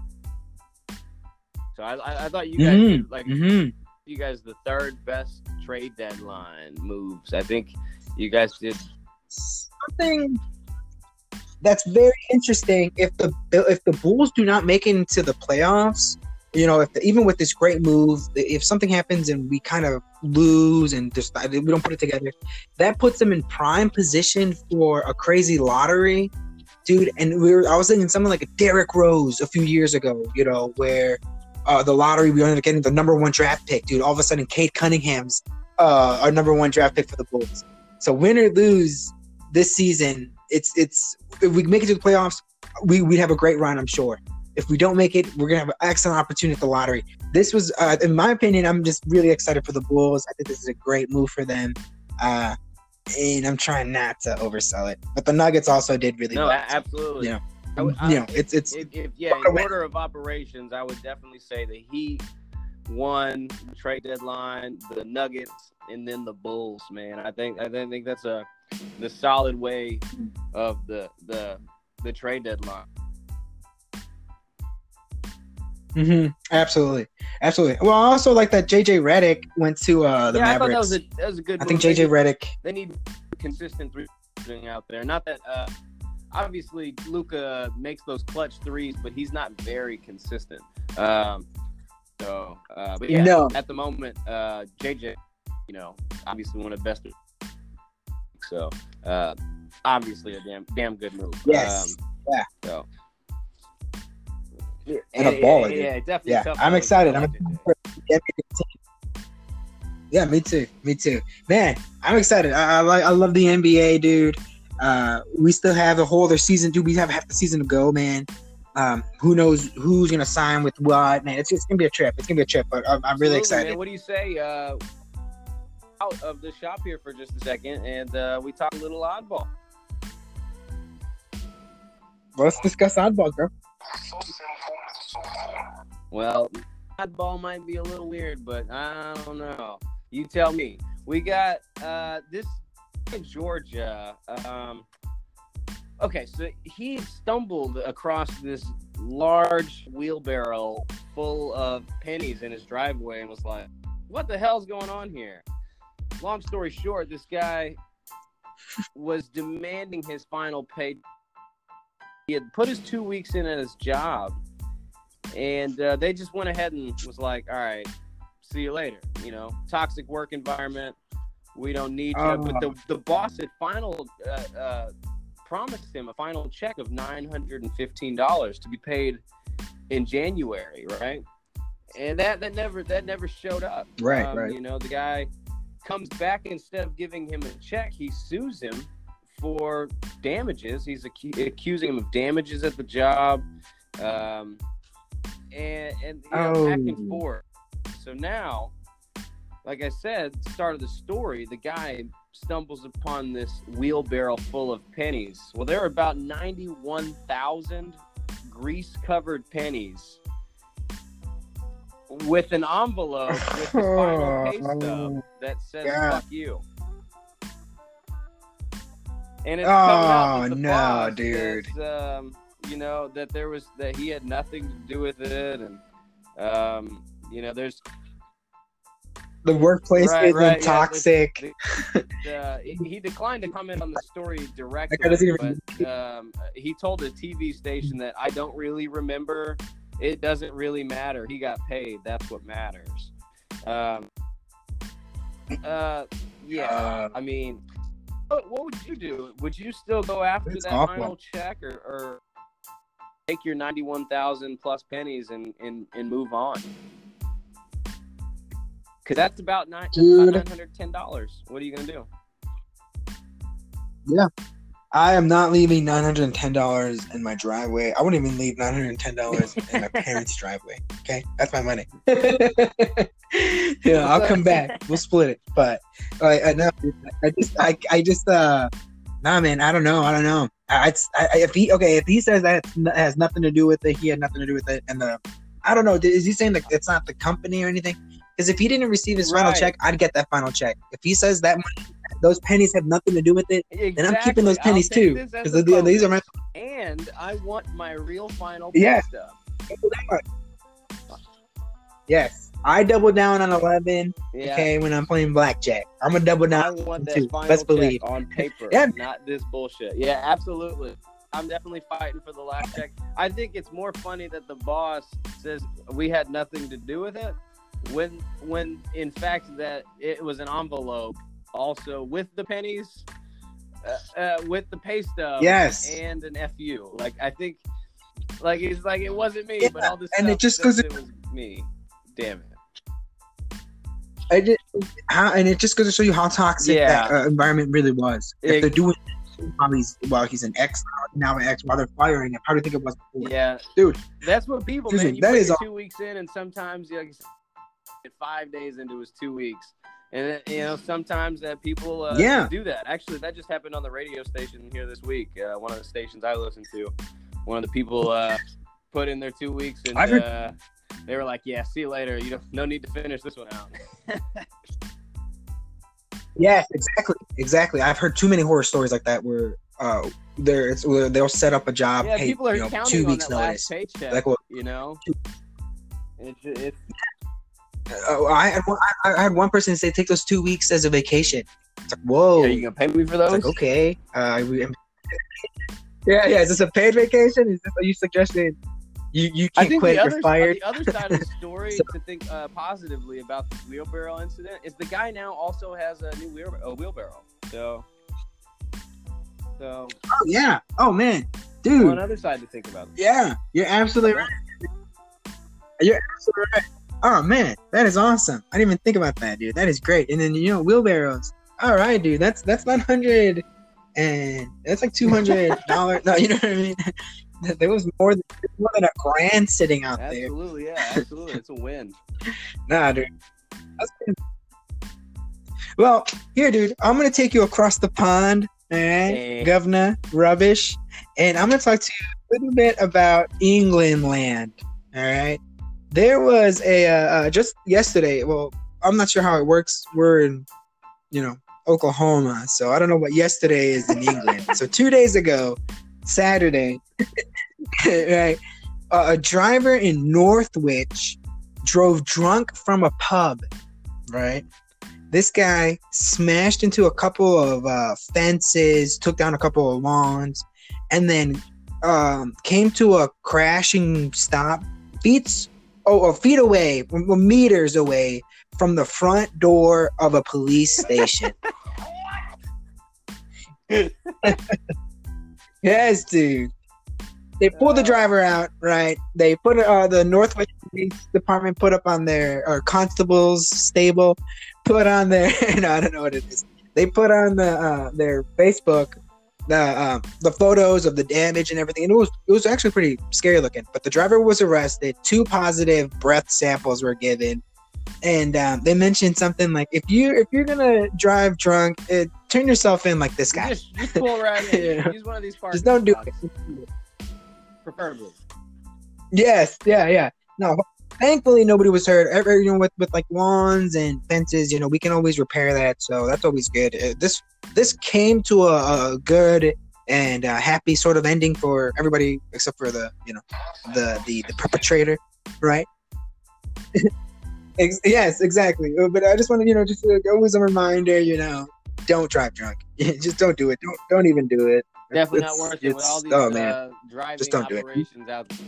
So I, I, I thought you guys Mhm, did, like mhm. you guys the third best trade deadline moves. I think you guys did. something that's very interesting. If the if the Bulls do not make it into the playoffs, you know, if even with this great move, if something happens and we kind of lose and just we don't put it together, that puts them in prime position for a crazy lottery, dude. And we were I was thinking something like a Derrick Rose a few years ago, you know, where. Uh, the lottery, we ended up getting the number one draft pick, dude. All of a sudden, Cade Cunningham's uh, our number one draft pick for the Bulls. So win or lose, this season, it's it's if we make it to the playoffs, we we have a great run, I'm sure. If we don't make it, we're gonna have an excellent opportunity at the lottery. This was, uh, in my opinion, I'm just really excited for the Bulls. I think this is a great move for them, uh, and I'm trying not to oversell it. But the Nuggets also did really No, well. absolutely. Yeah. Would- I- you know, it's it's if, if yeah, in order of operations, I would definitely say the Heat won the trade deadline, the Nuggets, and then the Bulls. Man, I think I think think that's a the solid way of the the the trade deadline. Hmm absolutely, absolutely. Well, I also like that JJ Redick went to uh, the yeah, I thought Mavericks. that was a that was a good. I think move. They JJ Redick. they need consistent three shooting out there. Not that uh, obviously Luka makes those clutch threes, but he's not very consistent. Um, so, uh, but yeah, No. at the moment, uh, JJ, you know, obviously one of the best. So, uh, obviously a damn damn good move. Yes. Um, Yeah. So. And a baller, dude. Yeah, definitely. Yeah, I'm excited. I'm JJ. Yeah, me too. Me too. Man, I'm excited. I, I like. I love the NBA, dude. Uh, we still have the whole other season. Dude, we have half the season to go, man. Um, who knows who's gonna sign with what? Man, it's, it's gonna be a trip. It's gonna be a trip. But I'm, I'm really excited. Man. What do you say? Uh, out of the shop here for just a second, and uh, we talk a little oddball. Let's discuss oddball, bro. So simple. Well, oddball might be a little weird, but I don't know. You tell me. We got uh, this in Georgia. Um, okay, so he stumbled across this large wheelbarrow full of pennies in his driveway and was like, "What the hell's going on here?" Long story short, this guy <laughs> was demanding his final pay. He had put his two weeks in at his job, and uh, they just went ahead and was like, "All right, see you later." You know, toxic work environment. We don't need you. Oh. But the the boss had final uh, uh, promised him a final check of nine hundred and fifteen dollars to be paid in January, right? And that that never that never showed up. Right, Um, right. You know, the guy comes back instead of giving him a check, he sues him for damages. He's accusing him of damages at the job, um, and and you know, back and Oh. forth. So now, like I said, start of the story, the guy stumbles upon this wheelbarrow full of pennies. Well, there are about ninety-one thousand grease-covered pennies with an envelope with the final <laughs> pay stub that says. "fuck you." And it's Oh, no, dude. says, um, you know that there was that he had nothing to do with it, and um, you know, there's The workplace Right, isn't right, yeah, toxic. uh, he declined to comment on the story <laughs> directly, but um, he told a TV station that I don't really remember. It doesn't really matter. He got paid. That's what matters. Um, uh, yeah. Uh, I mean, what, what would you do? Would you still go after That's that awful. final check, or, or take your ninety-one thousand plus pennies and, and and move on? Because that's about nine hundred ten dollars. What are you gonna do? I am not leaving nine hundred and ten dollars in my driveway. I wouldn't even leave nine hundred and ten dollars in my <laughs> parents' driveway. Okay, that's my money. <laughs> yeah, I'll come back. We'll split it. But I, I, no, I just, I, I just, uh, nah, man. I don't know. I don't know. I, I, if he, okay, if he says that has nothing to do with it, he had nothing to do with it, and the, I don't know. Is he saying that it's not the company or anything? Because if he didn't receive his final check, I'd get that final check. If he says that money, those pennies have nothing to do with it, then I'm keeping those pennies too. Because these are my and I want my real final Yeah. Yes, I double down on eleven. Yeah. Okay, when I'm playing blackjack, I'm gonna double I down. want that too. final check believe. on <laughs> paper, Yeah. not this bullshit. Yeah, absolutely. I'm definitely fighting for the last check. I think it's more funny that the boss says we had nothing to do with it, when when in fact that it was an envelope also with the pennies, uh, uh, with the pay stub, Yes. and an fu. Like I think, like it's like it wasn't me, Yeah, but all this and it just goes- it was me. Damn it. I just, how, and it just goes to show you how toxic Yeah. that uh, environment really was. If It- they're doing while he's while he's an ex now an ex while they're firing him, how do you think it was before? Yeah, Dude. that's what people Excuse man. me, that is your all- two weeks in, and sometimes you like, five days into his two weeks, and you know sometimes that people uh, Yeah. do that. Actually, that just happened on the radio station here this week. Uh, one of the stations I listen to, one of the people uh, put in their two weeks, and heard- uh, they were like, "Yeah, see you later. You don't no need to finish this one out." <laughs> yeah, exactly, exactly. I've heard too many horror stories like that where uh, there it's where they'll set up a job, yeah, hey, people are you know, counting two on weeks that notice. last paycheck. Like, well, you know, it's, it's uh, I, had one- I, I had one person say take those two weeks as a vacation. It's like whoa. are you gonna pay me for It's those? like okay. Uh, we, yeah, yeah. Is this a paid vacation? Is this are you suggesting you you I can't think quit? the You're other, fired. the other side of the <laughs> story So- to think uh, positively about the wheelbarrow incident is the guy now also has a new wheel, a wheelbarrow. So, so Oh yeah. Oh man, dude. one other side to think about. Yeah, you're absolutely right. You're absolutely right. Oh man, that is awesome. I didn't even think about that, dude. That is great. And then you know wheelbarrows. All right, dude. That's that's nine hundred, and that's like two hundred <laughs> dollars. no, you know what I mean. <laughs> There was more than more than a grand sitting out there. Absolutely, yeah, absolutely, it's a win. <laughs> Nah, dude. Well, here, dude. I'm gonna take you across the pond, all right, Eh. Governor Rubbish, and I'm gonna talk to you a little bit about England land. All right. There was a uh, uh, just yesterday. Well, I'm not sure how it works. We're in, you know, Oklahoma, so I don't know what yesterday is in England. <laughs> so two days ago, Saturday, <laughs> right, uh, a driver in Northwich drove drunk from a pub. Right, this guy smashed into a couple of uh, fences, took down a couple of lawns, and then um, came to a crashing stop feet oh, or feet away, meters away from the front door of a police station. <laughs> <laughs> yes, dude. They pulled the driver out, right? They put uh, the Northwest Police Department put up on their or constables stable, put on their <laughs> no, I don't know what it is. They put on the uh, their Facebook the uh, the photos of the damage and everything, and it was it was actually pretty scary looking. But the driver was arrested. Two positive breath samples were given, and um, they mentioned something like if you if you're gonna drive drunk, uh, turn yourself in like this guy. Just, just pull right <laughs> in. Use one of these parking Just don't do it. Preferably. Yes, yeah, yeah. No, thankfully nobody was hurt. Ever, you know, with with like lawns and fences, you know, we can always repair that, so that's always good. Uh, this this came to a, a good and uh, happy sort of ending for everybody except for the you know the the, the perpetrator, right? <laughs> Yes, exactly. Uh, But I just want to you know just uh, always a reminder, you know, don't drive drunk. <laughs> just don't do it. Don't don't even do it. Definitely It's- not worth it with all these oh, man. uh, driving Just don't do it. out there.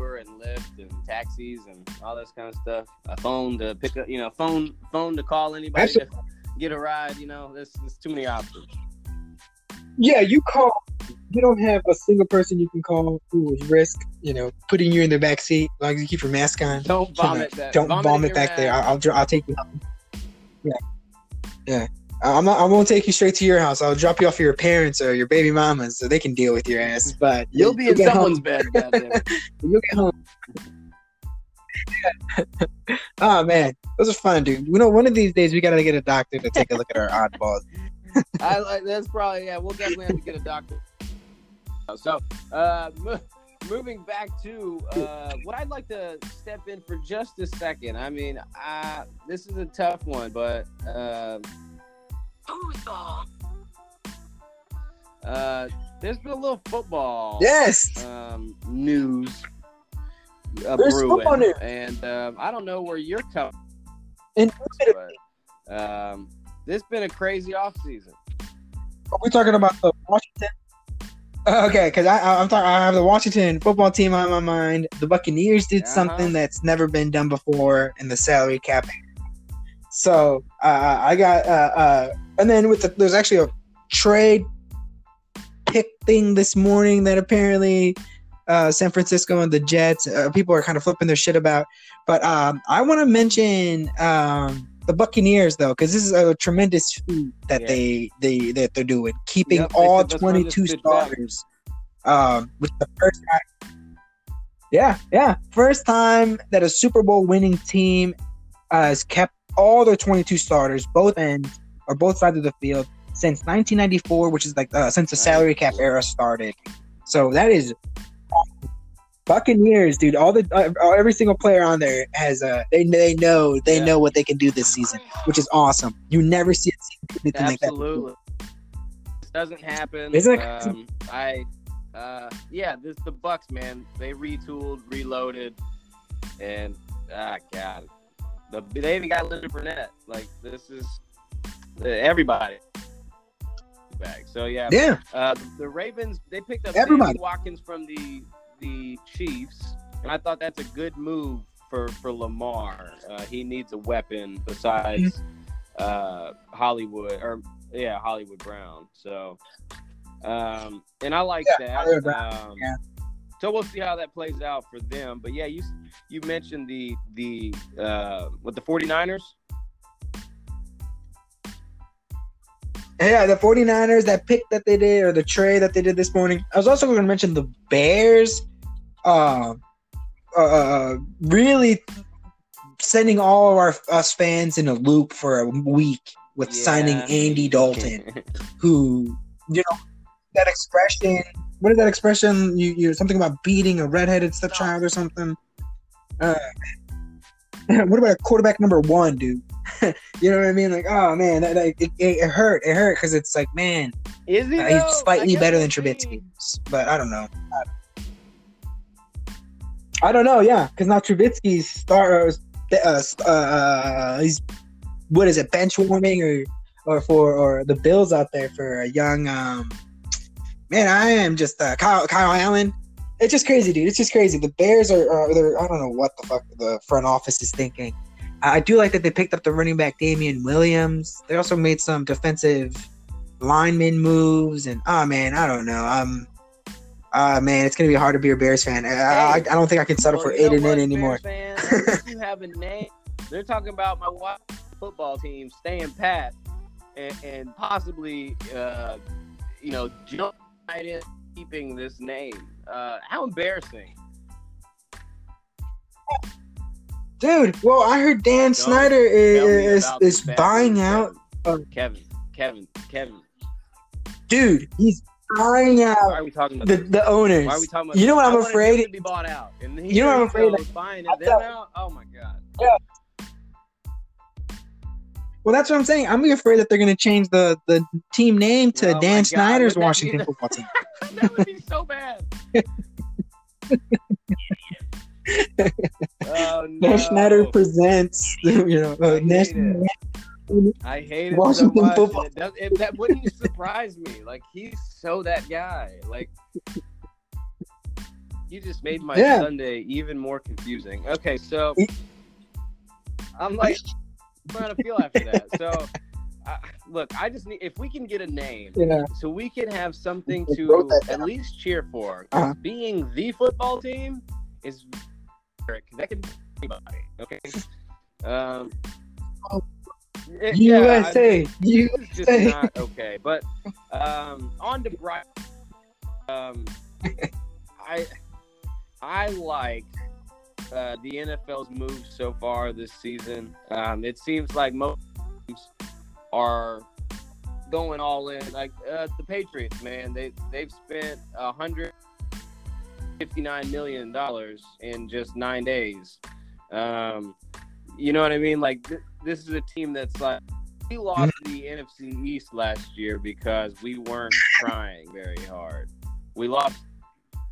Uber and Lyft and taxis and all this kind of stuff. A phone to pick up, you know, phone phone to call anybody to get a ride. You know, there's, there's too many options. Yeah, you call. You don't have a single person you can call who would risk, you know, putting you in the back seat as long as you keep your mask on. Don't vomit that. Don't vomit, your back there. I'll, I'll I'll take you. Home. Yeah, yeah. I'm not, I won't take you straight to your house. I'll drop you off at your parents or your baby mamas so they can deal with your ass. But You'll be in someone's home. bed. <laughs> You'll get home. <laughs> oh man, those are fun, dude. You know, one of these days we gotta get a doctor to take a look at our oddballs. <laughs> I like that's probably yeah. We'll definitely have to get a doctor. So, uh, mo- moving back to uh, what I'd like to step in for just a second. I mean, uh, this is a tough one, but uh, uh, there's been a little football Yes. um, news uh, There's brewing, football news. and um, I don't know where you're coming. And But, um, this been a crazy off season. Are we talking about the Washington? Okay, because I, I'm talking. I have the Washington football team on my mind. The Buccaneers did Uh-huh. something that's never been done before in the salary cap. So uh, I got, uh, uh, and then with the, there's actually a trade pick thing this morning that apparently uh, San Francisco and the Jets uh, people are kind of flipping their shit about. But um, I want to mention um, the Buccaneers though, because this is a tremendous feat that Yeah. they they that they're doing, keeping Yep, all said that's one of the 22 starters. Um, with the first time, yeah, yeah, first time that a Super Bowl winning team uh, has kept all their 22 starters, both ends or both sides of the field, since 1994, which is like uh, since the salary cap era started. So that is Buccaneers, dude. All the uh, every single player on there has uh they they know they Yeah. know what they can do this season, which is awesome. You never see anything like that. Absolutely. This doesn't happen. Isn't it- Um, I, uh, yeah, this the Bucks, man. They retooled, reloaded, and ah, God, the they even got Leonard Fournette. Like this is everybody back. So yeah, Yeah, uh, the Ravens they picked up Everybody. Sammy Watkins from the the Chiefs, and I thought that's a good move for for Lamar. Uh, he needs a weapon besides uh, Hollywood or yeah Hollywood Brown. So, um, and I like Yeah, that. Um, yeah. So we'll see how that plays out for them. But yeah, you you mentioned the the uh, with the 49ers. Yeah. The 49ers, that pick that they did, or the trade that they did this morning. I was also going to mention the Bears. Um, uh, really sending all of our us fans in a loop for a week with signing Andy Dalton. <laughs> who you know that expression what is that expression you you something about beating a redheaded stepchild or something uh <clears throat> what about quarterback number one dude <laughs> you know what i mean like oh man that, that- it, it, it hurt it hurt because it's like man Is he? uh, he's slightly better than. Trubisky but i don't know i don't know yeah because now Trubisky's star uh, uh, uh he's what is it bench warming or or for or the Bills out there for a young um man I am just uh, Kyle Kyle Allen. It's just crazy, dude. It's just crazy. The Bears are, are I don't know what the fuck the front office is thinking. I do like that they picked up the running back Damien Williams. They also made some defensive lineman moves, and oh man, I don't know. Um, uh man, it's gonna be hard to be a Bears fan. I, I, I don't think I can settle Well, for eight and in anymore. Bears fan? <laughs> You have a name. They're talking about my football team staying pat and, and possibly, uh, you know, jump right in keeping this name. Uh, how embarrassing! Dude, well, I heard Dan Snyder is is buying out. Kevin, Kevin, Kevin. Dude, he's buying Why out are we talking about the, this? the owners. Why are we talking about? You know what I'm afraid- to be bought out, and You know what I'm afraid of buying them out. Oh my god! Yeah. Well, that's what I'm saying. I'm afraid that they're going to change the, the team name to Oh Dan Snyder's would that be Washington football <laughs> team. that would be so bad. <laughs> <laughs> oh no! Snyder presents, <laughs> you know, I uh, hate national. I hate it Washington so much. football. It does, it, that wouldn't surprise me. Like he's so that guy. Like you just made my Yeah. Sunday even more confusing. Okay, so I'm like trying to feel after that. So I look, I just need if we can get a name know, so we can have something to at least cheer for. Uh-huh. Being the football team is that can be anybody. Okay. <laughs> Um, Oh. it- yeah, I- USA, you. this just USA. not okay. But um, on to Brian. Um, I I like uh, the NFL's moves so far this season. Um, it seems like most teams are going all in. Like uh, the Patriots, man, they they've spent a hundred fifty nine million dollars in just nine days. Um, you know what I mean? Like th- this is a team that's like we lost the NFC East last year because we weren't trying very hard. We lost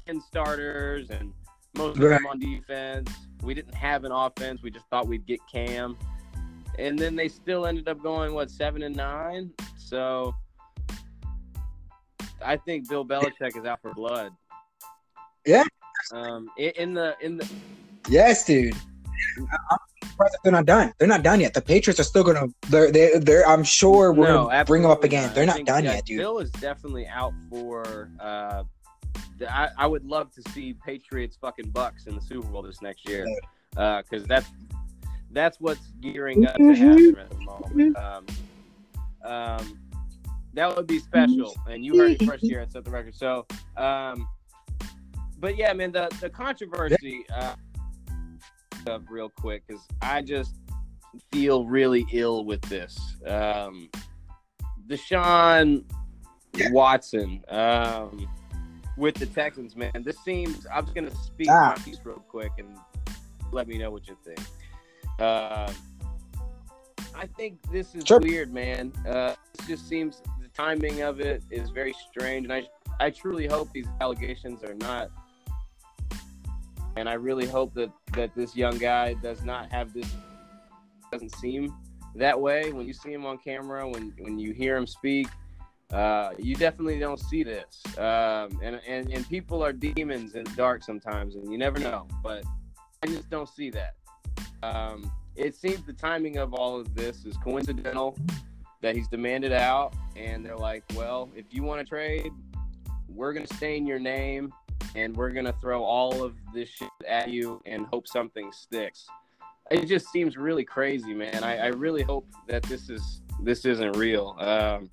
ten starters and most of them on defense. We didn't have an offense. We just thought we'd get Cam, and then they still ended up going what seven and nine. So I think Bill Belichick is out for blood. Yeah. Um, in, in the in the Yes, dude. I'm surprised that they're not done. They're not done yet. The Patriots are still gonna. They're they they're. I'm sure we're no, gonna bring them up again. not. They're not done yeah, yet, dude. Bill is definitely out for. Uh, the- I, I would love to see Patriots fucking Bucks in the Super Bowl this next year, because that's that's what's gearing up to happen at the moment. Um, um, that would be special, and you heard it first here at Set the Record. So, um, but yeah, man, the the controversy. Uh, up real quick because I just feel really ill with this. Um, Deshaun Yeah. Watson um, with the Texans, man. This seems. I'm just gonna speak Ah. my piece real quick and let me know what you think. Um I think this is Sure. weird, man. Uh, it just seems the timing of it is very strange, and I I truly hope these allegations are not. And I really hope that that this young guy does not have this. Doesn't seem that way when you see him on camera. When when you hear him speak, uh, you definitely don't see this. Um, and, and and people are demons in the dark sometimes, and you never know. But I just don't see that. Um, it seems the timing of all of this is coincidental. That he's demanded out, and they're like, "Well, if you want to trade, we're gonna stain your name, and we're gonna throw all of this shit at you, and hope something sticks." It just seems really crazy, man. I, I really hope that this is this isn't real. Um,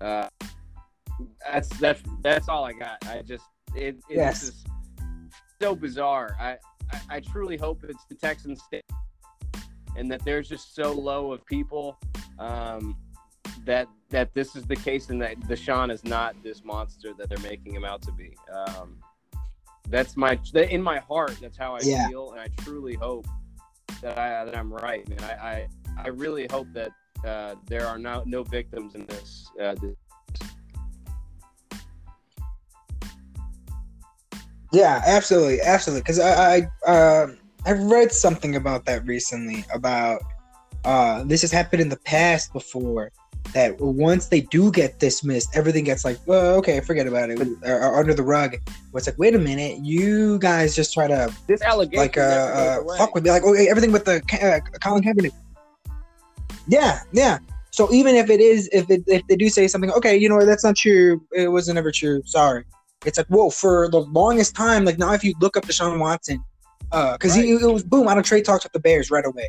uh, that's that's that's all I got. I just it, it's Yes. just so bizarre. I, I I truly hope it's the Texans state and that there's just so low of people um, that that this is the case, and that Deshaun is not this monster that they're making him out to be. Um, that's my in my heart. That's how I Yeah. feel, and I truly hope that I that I'm right, man. I I, I really hope that uh, there are no no victims in this. Uh, this Yeah, absolutely, absolutely. Because I, I, uh, I read something about that recently. About uh, this has happened in the past before, that once they do get dismissed, everything gets like, well, okay, forget about it, or, or under the rug. Where it's like, wait a minute, you guys just try to This allegation like uh, uh fuck with me, like okay, everything with the uh, Colin Kaepernick. Yeah, yeah. So even if it is, if it, if they do say something, okay, you know what, that's not true. It wasn't ever true. Sorry. It's like whoa, for the longest time, like now if you look up Deshaun Watson, uh, because he Right. it was boom out of trade talks with the Bears right away.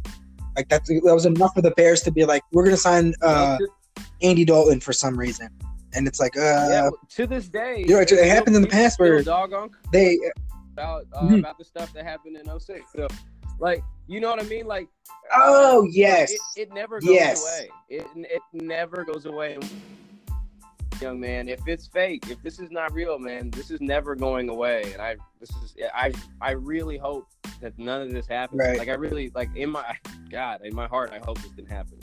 Like that's that was enough for the Bears to be like, we're gonna sign uh Andy Dalton for some reason, and it's like uh yeah, to this day, you know, it- it happened in the past where- doggone they about uh, Mhm. about the stuff that happened in 06. So, like, you know what I mean? Like, Oh, uh, yes. it, it never goes Yes. away. It it never goes away. Young man, if it's fake, if this is not real, man, this is never going away. And I, this is, I, I really hope that none of this happens. Right. Like, I really, like, in my, <laughs> God, in my heart, I hope this didn't happen.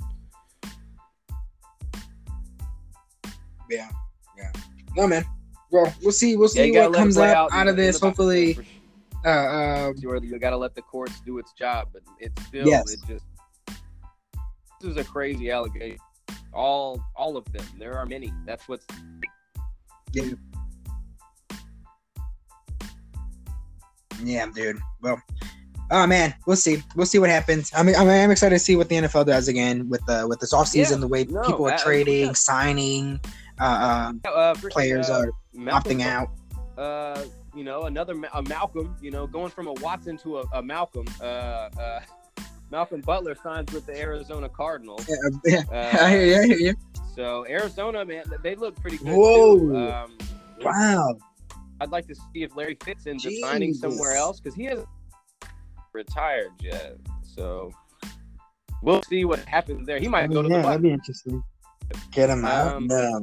Yeah yeah no man. Well, we'll see. We'll see gotta what comes up in out of this. Hopefully, uh, uh, you got to let the courts do its job, but it's still Yes. it just this is a crazy allegation. All all of them. There are many. That's what's yeah, Yeah, dude. Well, oh man, we'll see. We'll see what happens. I mean, I'm, I'm excited to see what the NFL does again with the with this offseason, Yeah, the way no, people are I- trading, yeah. signing, uh, uh, uh, players uh, are Malcolm, opting out. Uh, you know, another a Malcolm. You know, going from a Watson to a, a Malcolm. Uh, uh, Malcolm Butler signs with the Arizona Cardinals. Yeah, <laughs> yeah. Uh, I hear you, I hear you. so Arizona, man, they look pretty good Whoa. Um, Wow. I'd like to see if Larry fits into signing somewhere else because he hasn't retired yet. So we'll see what happens there. He might go to the yeah, that'd be interesting. Get him out. Um, no.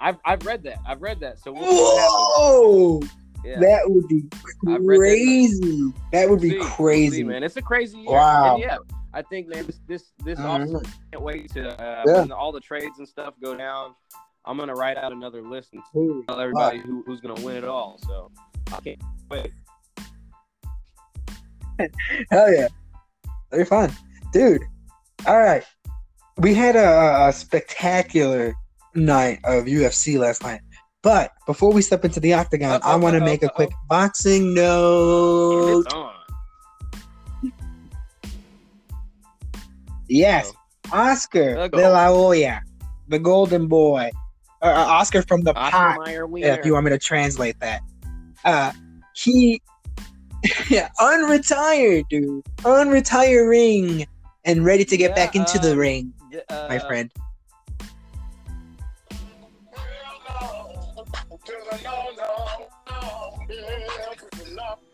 I've I've read that. I've read that. So we'll see what happens. Whoa, Yeah. that would be I've that. crazy. That would We'll be see. We'll crazy. see, man. It's a crazy year. Wow. And yeah, I think man, this this this Mhm. offseason, can't wait to uh, Yeah. when all the trades and stuff go down. I'm gonna write out another list and tell everybody who, who's gonna win it all. So I can't wait. <laughs> Hell yeah. Very fun. Dude. All right. We had a, a spectacular night of UFC last night. But before we step into the octagon, Uh-oh, I want to uh-oh, make a uh-oh. quick boxing note. Yes. Oscar The De La Hoya, the golden boy. Uh, uh, Oscar from the Oscar pot. If you want me to translate that. Uh, he, yeah, <laughs> unretired, dude, unretiring, and ready to get Yeah, back into the um, ring, Uh, my friend.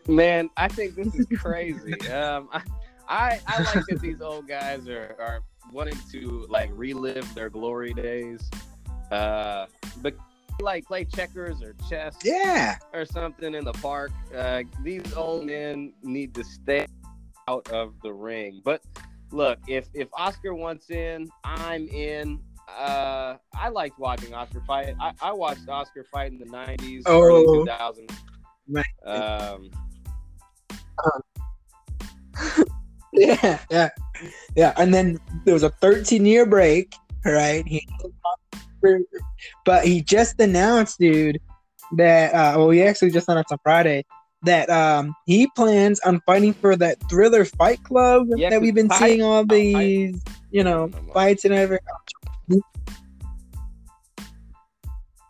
Man, I think this is crazy. <laughs> um, I, I I like that these old guys are, are wanting to like relive their glory days. Uh, but like play checkers or chess Yeah, or something in the park. Uh, these old men need to stay out of the ring. But look, if if Oscar wants in, I'm in. Uh, I liked watching Oscar fight. I, I watched Oscar fight in the '90s, Oh. early 2000s. Right. Um, <laughs> yeah, yeah, yeah. And then there was a 13 year break, right? He, but he just announced, dude, that uh, well, he actually just announced on Friday that um he plans on fighting for that Triller Fight Club Yeah, that we've been 'cause seeing all fight- these, you know, fights and everything.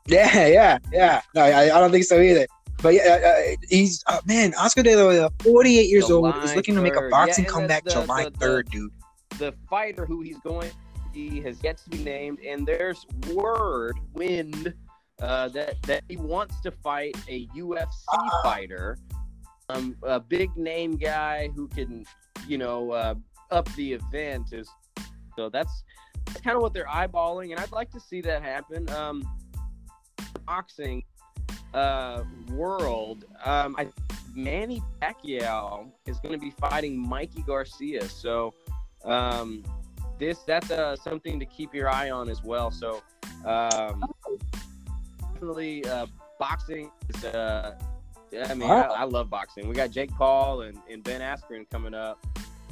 Yeah, yeah, yeah. No, I, I don't think so either. But yeah, uh, uh, he's uh, man, Oscar De La Hoya, 48 years old, is July looking to make a boxing Yeah, comeback the- July the- the- 3rd, dude. the fighter who he's going he has yet to be named, and there's word, wind, uh, that that he wants to fight a UFC fighter, um, a big name guy who can, you know, uh, up the event. Is so that's that's kind of what they're eyeballing, and I'd like to see that happen. Um, boxing uh, world, um, I Manny Pacquiao is going to be fighting Mikey Garcia. So um, this that's uh, something to keep your eye on as well. So um, definitely uh, boxing is. Uh, I mean, I, I love boxing. We got Jake Paul and, and Ben Askren coming up,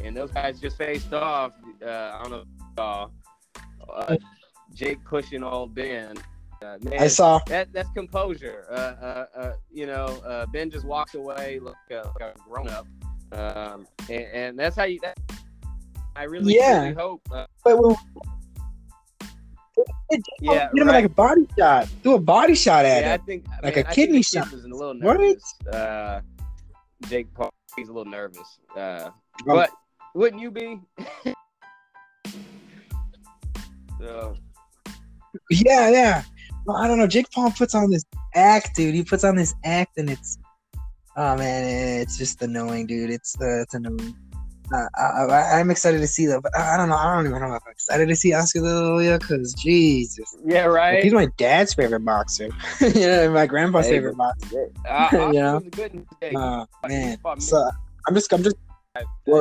and those guys just faced off. Uh, I don't know. if you saw, Uh, Jake pushing old Ben. Uh, man, I saw. that that's composure. Uh, uh, uh, you know, uh, Ben just walked away like a, like a grown up, um, and, and that's how you. That, I really, Yeah. really hope. Uh, But when, Yeah, him right. like a body shot. Do a body shot at yeah, I think I Like mean, a I kidney think the kid shot. Was a little What? nervous. Uh, Jake Paul, he's a little nervous. Uh, Oh. but wouldn't you be? <laughs> so Yeah, yeah. Well, I don't know. Jake Paul puts on this act, dude. He puts on this act, and it's oh man, it's just annoying, dude. It's uh, it's annoying. Uh, I, I, I'm excited to see that, but I I don't know. I don't even know if I'm excited to see Oscar De La Hoya because Jesus, yeah, right. he's my dad's favorite boxer. <laughs> yeah, my grandpa's Hey, favorite boxer. Uh, <laughs> you know? was a good. Oh man, fought so I'm just, I'm just,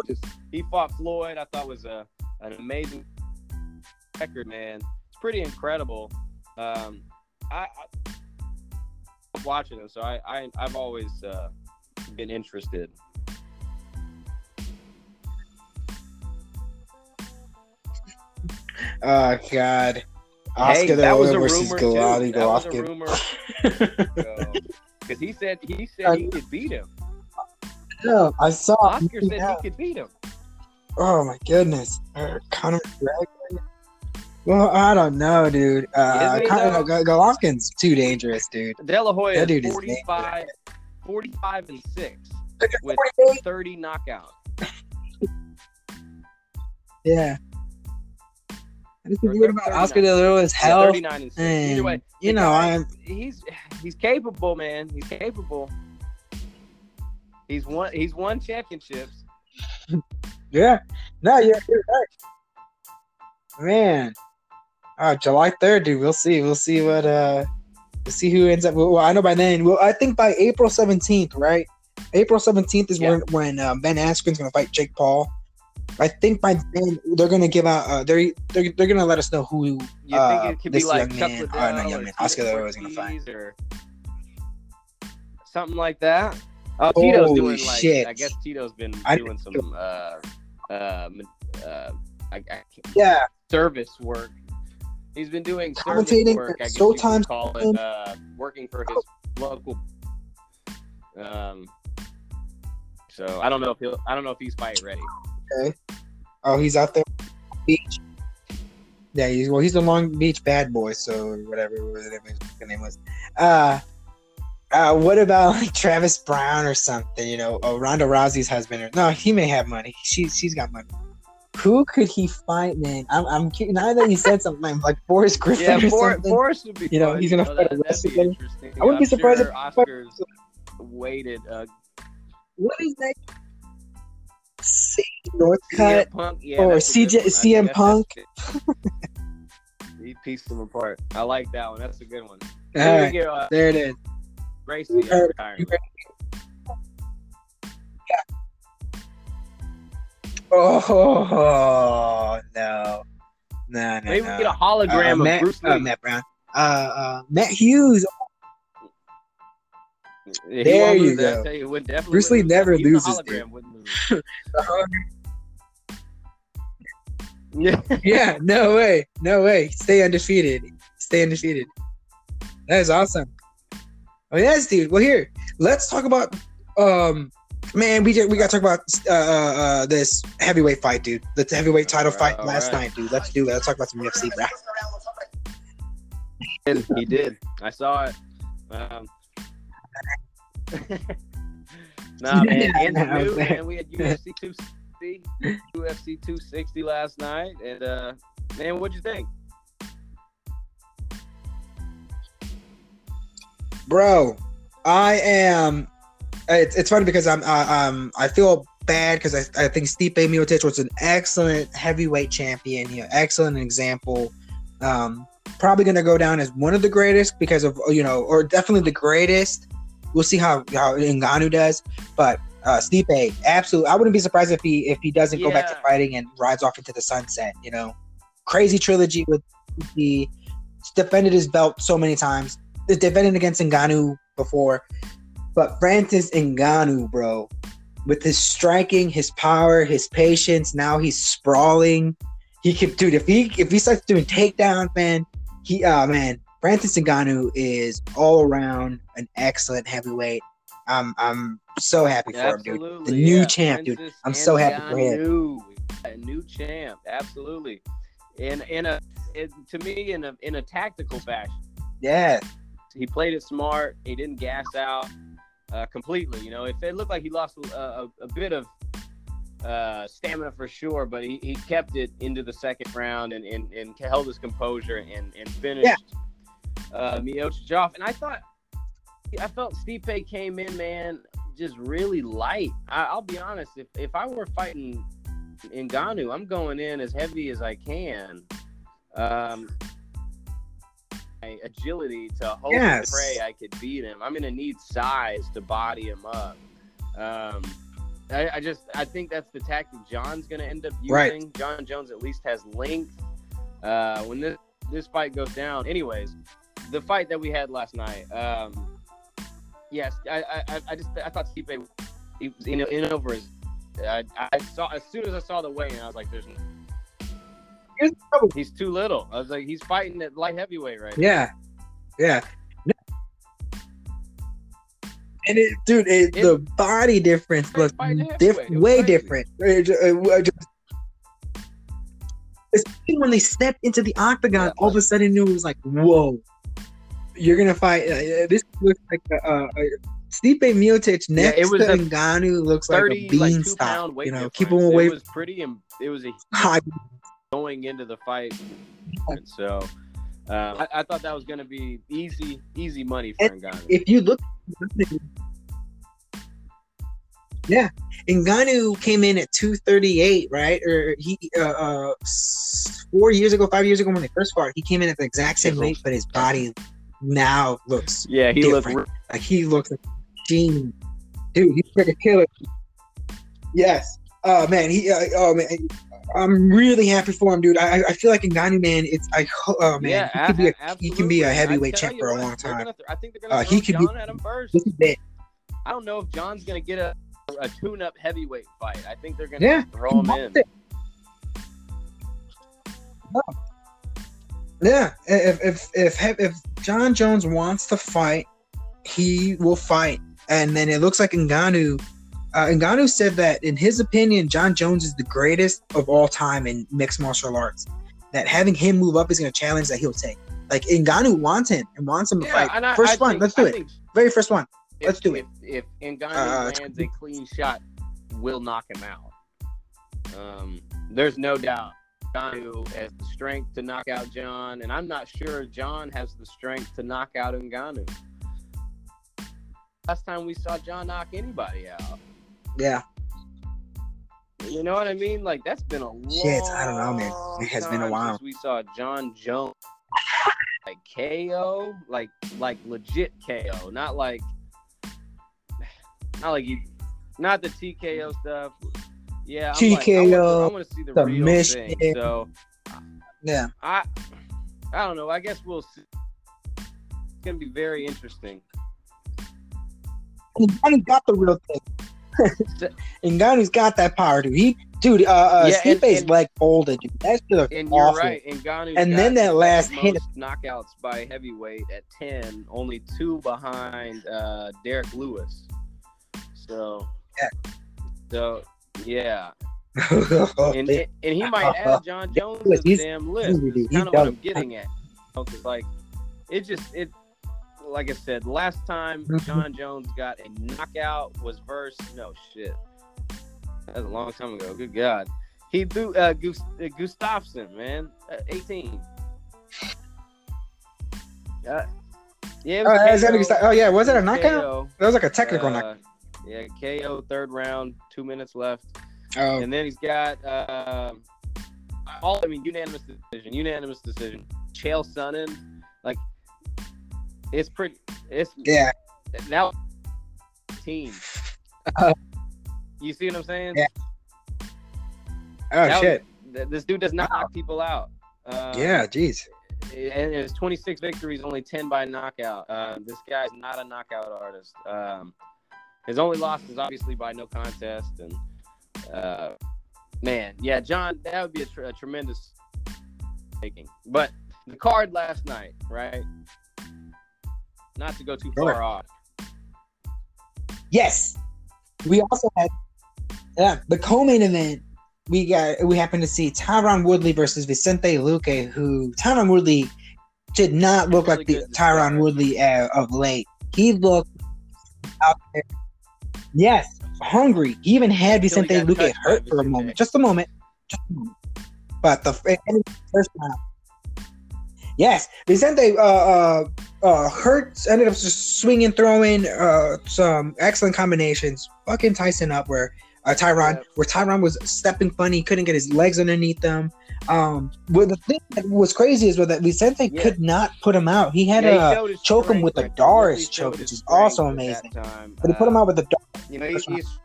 just- he fought Floyd. I thought was a an amazing record, man. It's pretty incredible. Um, I, I watching him, so I, I I've always uh, been interested. Oh god, hey, Oscar De La that was a versus rumor Gennady. That was a Golovkin. rumor <laughs> because he said he said he could beat him. No, I saw. Oscar said Yeah. he could beat him. Oh my goodness, uh, Conor McGregor. Well, I don't know, dude. Uh, Isn't Conor, though? Golovkin's too dangerous, dude. De La Hoya That is dude is 45, 45 and six with thirty knockouts. Yeah. I just Or about Oscar De La Yeah, health. 39 and six. Either way, you know, guy- I'm he's he's capable, man. He's capable. He's won he's won championships. <laughs> yeah. No, you're, you're right. Man. Uh, July third, dude. We'll see. We'll see what uh we'll see who ends up well, I know by then. Well I think by April seventeenth, right? April seventeenth is Yeah. when when um, Ben Askren's gonna fight Jake Paul. I think by then they're gonna give out uh they're they're, they're gonna let us know who You Uh, think it could this be like young man- uh, not young man, Tito Oscar La Hoya's gonna Ortiz or something like that? Oh, Holy Tito's doing like shit. I guess Tito's been I doing some uh uh, uh I, I can't- Yeah. service work. He's been doing service work. I guess you Showtime could call it uh, working for his local. Um. So I don't know if he'll. I don't know if he's fight ready. Oh, he's out there on the beach. Yeah, he's well. He's the Long Beach bad boy, so whatever whatever the name was. Uh, uh, what about like Travis Browne or something? You know, oh, Ronda Rousey's husband. Or, no, he may have money. She she's got money. Who could he fight, man? I'm I'm now that you said something like Forrest Griffin Yeah, or For, something. Forrest would be. You know, fun. he's gonna know, fight a wrestler. I wouldn't be I'm surprised sure if- Oscar's waited. Uh, what is that? C Northcutt. Punk, yeah, or that's a good CJ CM Punk. He pieced them apart. I like that one. That's a good one. All right, get, uh, there it is. Gracie at heard- Oh no, no, no, Maybe no. we get a hologram Uh, of Matt, Bruce Lee. uh, Matt Brown. Uh, uh, Matt Hughes. He There you that. go. Tell you, Bruce Lee never that. Loses, hologram dude. wouldn't lose. Yeah. yeah, no way, no way. Stay undefeated. Stay undefeated. That is awesome. Oh yes, dude. Well, here, let's talk about. Um, man, we just, we got to talk about uh, uh, uh this heavyweight fight, dude. The heavyweight title All fight right, last all right. night, dude. Let's do it. Let's talk about some UFC, bro. did. He did. I saw it. Um, <laughs> <laughs> nah, man. Yeah, In the I was new, there. man, we had UFC 260, UFC 260 last night, and uh, man, what'd you think? bro i am it's, it's funny because i'm uh, um i feel bad because I, I think Stipe Miocic was an excellent heavyweight champion you know excellent example um probably going to go down as one of the greatest because of you know or definitely the greatest we'll see how how Ngannou does but uh Stipe absolutely I wouldn't be surprised if he if he doesn't go back to fighting and rides off into the sunset you know crazy trilogy with he defended his belt so many times He's defended against Ngannou before, but Francis Ngannou, bro, with his striking, his power, his patience, now he's sprawling. he could, dude. If he if he starts doing takedowns, man, he, uh, man, Francis Ngannou is all around an excellent heavyweight. I'm I'm so happy for him, dude. The new yeah. champ, dude. I'm so happy for him. A new champ, absolutely. In in a it, to me in a in a tactical fashion. Yeah, He played it smart. He didn't gas out uh, completely. You know, if it looked like he lost a, a, a bit of uh, stamina for sure, but he, he kept it into the second round and, and, and held his composure and, and finished uh, Miocic off. And I thought, I felt Stipe came in, man, just really light. I, I'll be honest, if, if I were fighting Ngannou, I'm going in as heavy as I can. Um, my agility to hold Yes. the prey, I could beat him. I'm gonna need size to body him up. Um, I, I just I think that's the tactic Jon's gonna end up using. Right. Jon Jones at least has length. Uh, when this this fight goes down, anyways, the fight that we had last night. Um, yes, I I, I just I thought Stipe he was in, in over his. I, I saw as soon as I saw the weigh-in, I was like, "There's Here's the trouble. he's too little." I was like, "He's fighting at light heavyweight right now." yeah, yeah. And it, dude, it, It- the body difference looks diff- was way crazy. different. It it just- especially when they stepped into the octagon, Yeah. all of a sudden it was like, "Whoa, you're gonna fight!" Uh, uh, this looks like a, a, a Stipe Miocic next it was to Ngannou looks like a Thirty like two beanstalk. weight you know, difference. keep him away It was pretty, and it was a <laughs> high. going into the fight. And so um, I, I thought that was going to be easy, easy money for Ngannou. If you look, yeah, Ngannou came in at 238, right? Or he uh, uh four years ago, five years ago when they first fought, he came in at the exact same weight, but his body now looks yeah, he different. looked. like he looks like a machine. Dude, he's like a killer. Yes. Oh man, he. Uh, oh man, I'm really happy for him, dude. I, I- feel like Ngannou, man. It's I. Oh man, yeah, he could be a he can be a heavyweight champ for a long time. gonna th- I think they're going Uh, he could be- Jon at him first. This is it. I don't know if Jon's to get a, a tune-up heavyweight fight. I think they're to Yeah, throw him in. Yeah, if if if if Jon Jones wants to fight, he will fight. And then it looks like Ngannou. Uh, Ngannou said that in his opinion, Jon Jones is the greatest of all time in mixed martial arts. That having him move up is going to challenge that he'll take. Like Ngannou wants him and wants him to Yeah, fight. I, First I one, think- let's do I it. Very first one. if, Let's do it. If, if Ngannou Uh, lands a clean shot, will knock him out. Um, there's no doubt. Ngannou has the strength to knock out Jon, and I'm not sure Jon has the strength to knock out Ngannou. Last time we saw Jon knock anybody out, Yeah, you know what I mean? Like that's been a long Shit, I don't know, man. It has been a while. since we saw Jon Jones like KO, like like legit KO, not like <sighs> not like you, not the TKO stuff. Yeah, I'm like, I TKO, want to see the, the real thing. So yeah. I, I don't know. I guess we'll see. It's gonna be very interesting. Ngannou's got the real thing. <laughs> Ngannou's got that power, dude. He, dude, uh, uh Yeah, and- and- leg folded, dude. That's just And you're right. And Ngannou And then that last hit- knockouts by heavyweight at ten, only two behind uh, Derek Lewis. So, yeah. so yeah, <laughs> and, and he might add <laughs> Jon Jones to the damn list. he's kind of what. I'm getting at. Like, it just it, like I said, last time. <laughs> Jon Jones got a knockout was versus no shit. That was a long time ago. Good God. He threw uh, Gus- uh, Gustafsson, man, uh, 18. Uh, yeah, Oh, is that KO. Oh, yeah, was it a knockout? KO. that was like a technical Uh, knockout. Yeah, KO third round, two minutes left. Oh, And then he's got um all I mean unanimous decision, unanimous decision. Chael Sonnen, like it's pretty it's yeah. now team. Uh, you see what I'm saying? Yeah. Oh That shit. th- this dude does not knock people out. Um, Yeah, jeez. and it's 26 victories, only 10 by knockout. Um, this guy's not a knockout artist. Um, his only loss is obviously by no contest, and uh, Man, yeah, Jon, that would be a, tr- a tremendous taking. But the card last night, right? Not to go too Sure. far off. Yes. We also had yeah, the co-main event. We got we happened to see Tyron Woodley versus Vicente Luque, who Tyron Woodley did not look Really like the Tyron. Woodley uh, of late. He looked out there. Yes, hungry. He even had Vicente Luque hurt for a moment, just a moment, just a moment. But the first round, yes, Vicente uh, uh, uh, hurt. Ended up just swinging, throwing uh, some excellent combinations. Fucking Tyson up where uh, Tyron, Yeah. where Tyron was stepping funny, couldn't get his legs underneath them. Um, but the thing that was crazy is that Vicente Yeah. could not put him out. He had Yeah, a choke him with a. D'Arce choke, which is also amazing. time. but he put him out with a D'Arce. You know, he, he's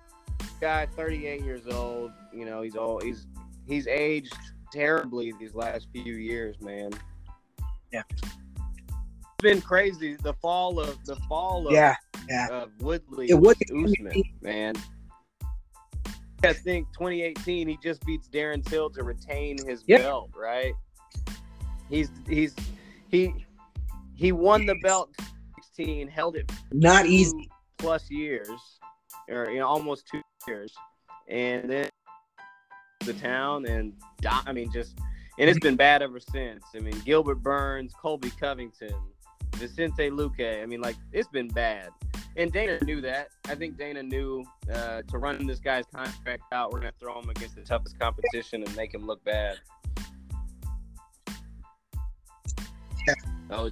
guy 38 years old. You know, he's all he's he's aged terribly these last few years, man. Yeah. It's been crazy. The fall of the fall of, Yeah, yeah. of Woodley, It would- Usman, man. I think 2018 he just beats Darren Till to retain his Yep. belt, right? He's he's he he won the belt 16, held it not easy. plus years, or you know, almost two years, and then the town and I mean, just and it's been bad ever since. I mean, Gilbert Burns, Colby Covington, Vicente Luque. I mean, like it's been bad, and Dana knew that. I think Dana knew uh, to run this guy's contract out. We're gonna throw him against the toughest competition and make him look bad. Yeah. Oh,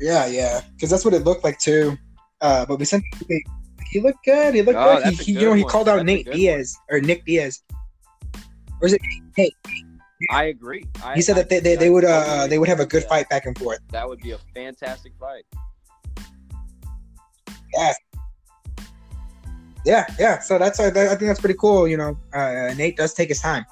Yeah, yeah, because that's what it looked like too. Uh, but Vicente, he looked good. He looked Oh, good. He, a you good know, he called out That's Nate good Diaz or Nick Diaz, or is it? I agree. I, He said I- that they, they, they would uh they would have a good with fight back and forth. that. Would be a fantastic fight. Yeah. Yeah, yeah. So that's uh, I think that's pretty cool. You know, uh, Nate does take his time.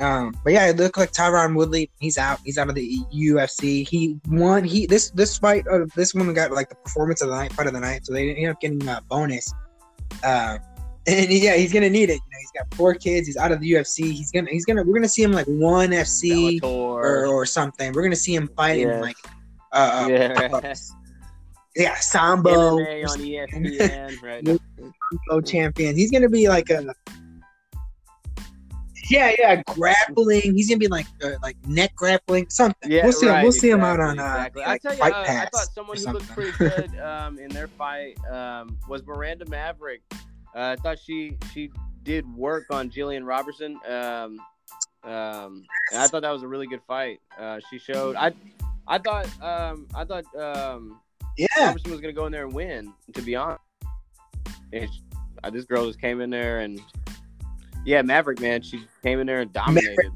Um, but yeah, it looked like Tyron Woodley. He's out. He's out of the UFC. He won. He this this fight. Uh, this one got like the performance of the night, fight of the night. So they ended up getting a bonus. Uh, and yeah, he's gonna need it. You know, he's got four kids. He's out of the UFC. He's gonna he's gonna we're gonna see him like one FC or, or something. We're gonna see him fighting Yeah. like uh, uh, yeah. yeah Sambo. MMA on ESPN <laughs> right. Champion. He's gonna be like a yeah, yeah, grappling. He's gonna be like uh, like neck grappling, something. Yeah, we'll see. him. We'll see him out on uh, exactly. like, I tell you, Fight uh, I thought someone who looked pretty <laughs> good um, in their fight um, was Miranda Maverick. Uh, I thought she she did work on Jillian Robertson. Um, um, and I thought that was a really good fight. Uh, she showed. I I thought um, I thought um, yeah, Robertson was gonna go in there and win. To be honest, and she- uh, this girl just came in there and yeah, Maverick man, she came in there and dominated.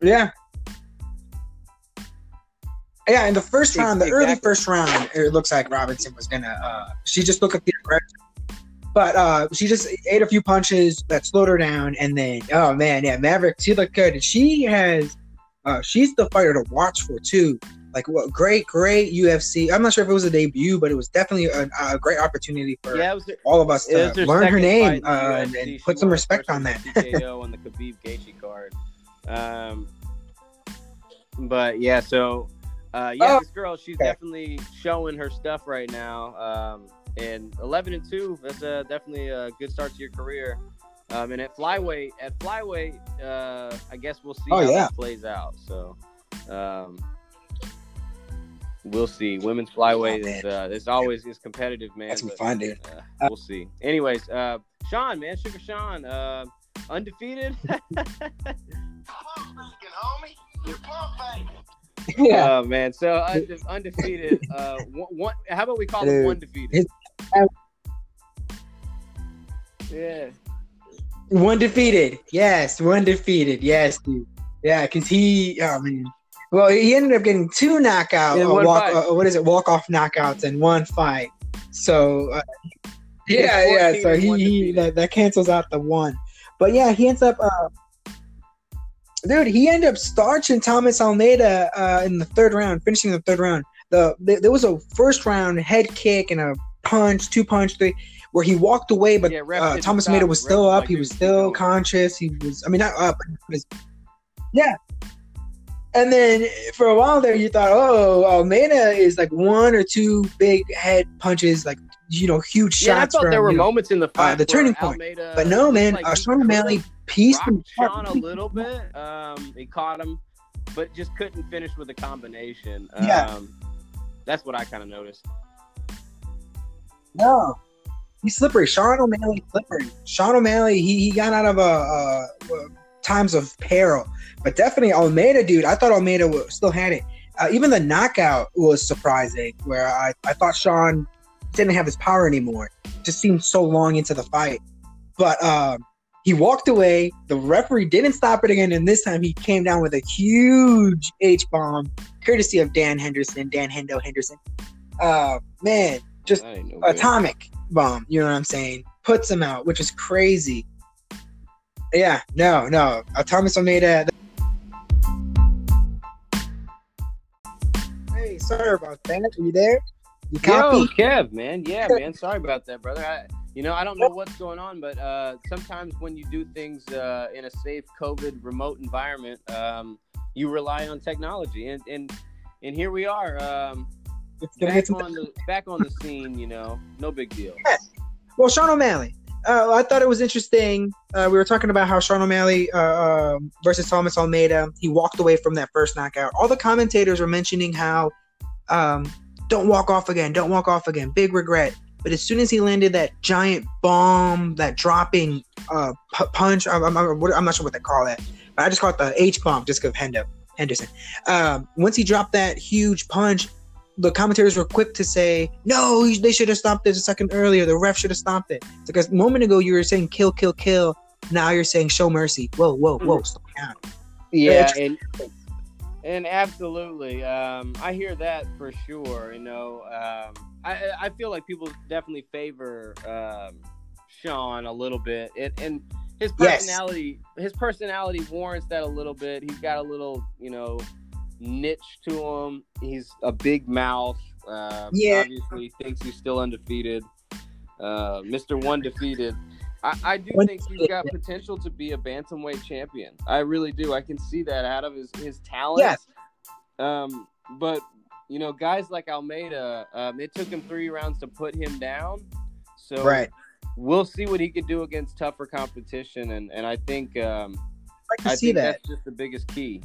yeah. Yeah, in the first round, the early first round, it looks like Robinson was gonna. Uh, she just looked like the aggressor, but uh, she just ate a few punches that slowed her down, and then oh man, yeah, Maverick, she looked good. And she has, uh, she's the fighter to watch for too. Like what great, great UFC. I'm not sure if it was a debut, but it was definitely a, a great opportunity for Yeah, was. all of us to her learn her name fight in the uh, and, and put some respect on that. TKO on the Khabib Gaethje card. Um, but yeah, so uh, yeah, Oh, this girl, she's okay. definitely showing her stuff right now. Um, and 11 and two, that's uh, definitely a good start to your career. Um, and at flyweight, at flyweight, uh, I guess we'll see Oh, how yeah. that plays out. So, um, we'll see. Women's flyweight Oh, is uh, it's always is competitive, man. That's but- fun, dude. uh, we'll see. Anyways, uh, Sean, man, Sugar Sean, uh, undefeated. Pump faking, homie. You're pump faking. Yeah, Oh man, so unde- undefeated. Uh, one, one, how about we call him one defeated? Yeah. one defeated. Yes, one defeated. Yes, dude. Yeah, because he, oh man. Well, he ended up getting two knockout, In uh, walk, uh, what is it, walk off knockouts in one fight. So, uh, yeah, yeah. So he, he that, that cancels out the one. But yeah, he ends up, uh, dude. He ended up starching Thomas Almeida uh, in the third round, finishing the third round. The there was a first round head kick and a punch, two punch, three, where he walked away, but Yeah, uh, Thomas Almeida was still up. like, he was still going." conscious. He was, I mean, not up. was- yeah. And then for a while there, you thought, oh, Almeida is like one or two big head punches, like you know, huge shots. Yeah, I thought from, there were know, moments in the fight. the turning point. Almeida But no, man, like uh, Sean O'Malley pieced him. Sean a little bit. Um, he caught him, but just couldn't finish with a combination. Yeah. Um, that's what I kind of noticed. No, he's slippery. Sean O'Malley slippery. Sean O'Malley, he, he got out of a, uh uh times of peril, but definitely Almeida, dude. I thought Almeida wa- still had it. Uh, even the knockout was surprising, where I, I thought Sean didn't have his power anymore. Just seemed so long into the fight, but um, he walked away. The referee didn't stop it again, and this time he came down with a huge H bomb, courtesy of Dan Henderson, Dan Hendo Henderson. Uh, man, just I didn't good. atomic bomb. You know what I'm saying? Puts him out, which is crazy. Yeah, no, no. Uh, Thomas Almeida. Hey, sorry about that. Are you there? You copy? Yo, Kev, man. Yeah, man. Sorry about that, brother. I, you know, I don't know what's going on, but uh, sometimes when you do things uh, in a safe COVID remote environment, um, you rely on technology, and and and here we are, um, back on the back on the scene. You know, no big deal. Well, Sean O'Malley. Uh, I thought it was interesting. Uh, we were talking about how Sean O'Malley uh, um, versus Thomas Almeida. He walked away from that first knockout. All the commentators were mentioning how um, don't walk off again, don't walk off again. Big regret. But as soon as he landed that giant bomb, that dropping uh, pu- punch, I'm, I'm, I'm I'm not sure what they call that, but I just call it the H bomb just because Hendo Henderson. Um, once he dropped that huge punch, the commentators were quick to say, "No, they should have stopped this a second earlier. The ref should have stopped it." Because a moment ago you were saying "kill, kill, kill," now you're saying "show mercy." Whoa, whoa, whoa! Slow down. Yeah, Yeah, and and absolutely, um, I hear that for sure. You know, um, I I feel like people definitely favor um, Sean a little bit, and, and his Yes. personality his personality warrants that a little bit. He's got a little, you know, niche to him. He's a big mouth. Uh, Yeah. obviously thinks he's still undefeated. Uh, Mr. One Defeated. I, I do One think he's got potential to be a bantamweight champion. I really do. I can see that out of his his talent. Yes. Um, but you know, guys like Almeida, um, it took him three rounds to put him down. So Right. we'll see what he could do against tougher competition, and and I think um, I I see think that. that's just the biggest key.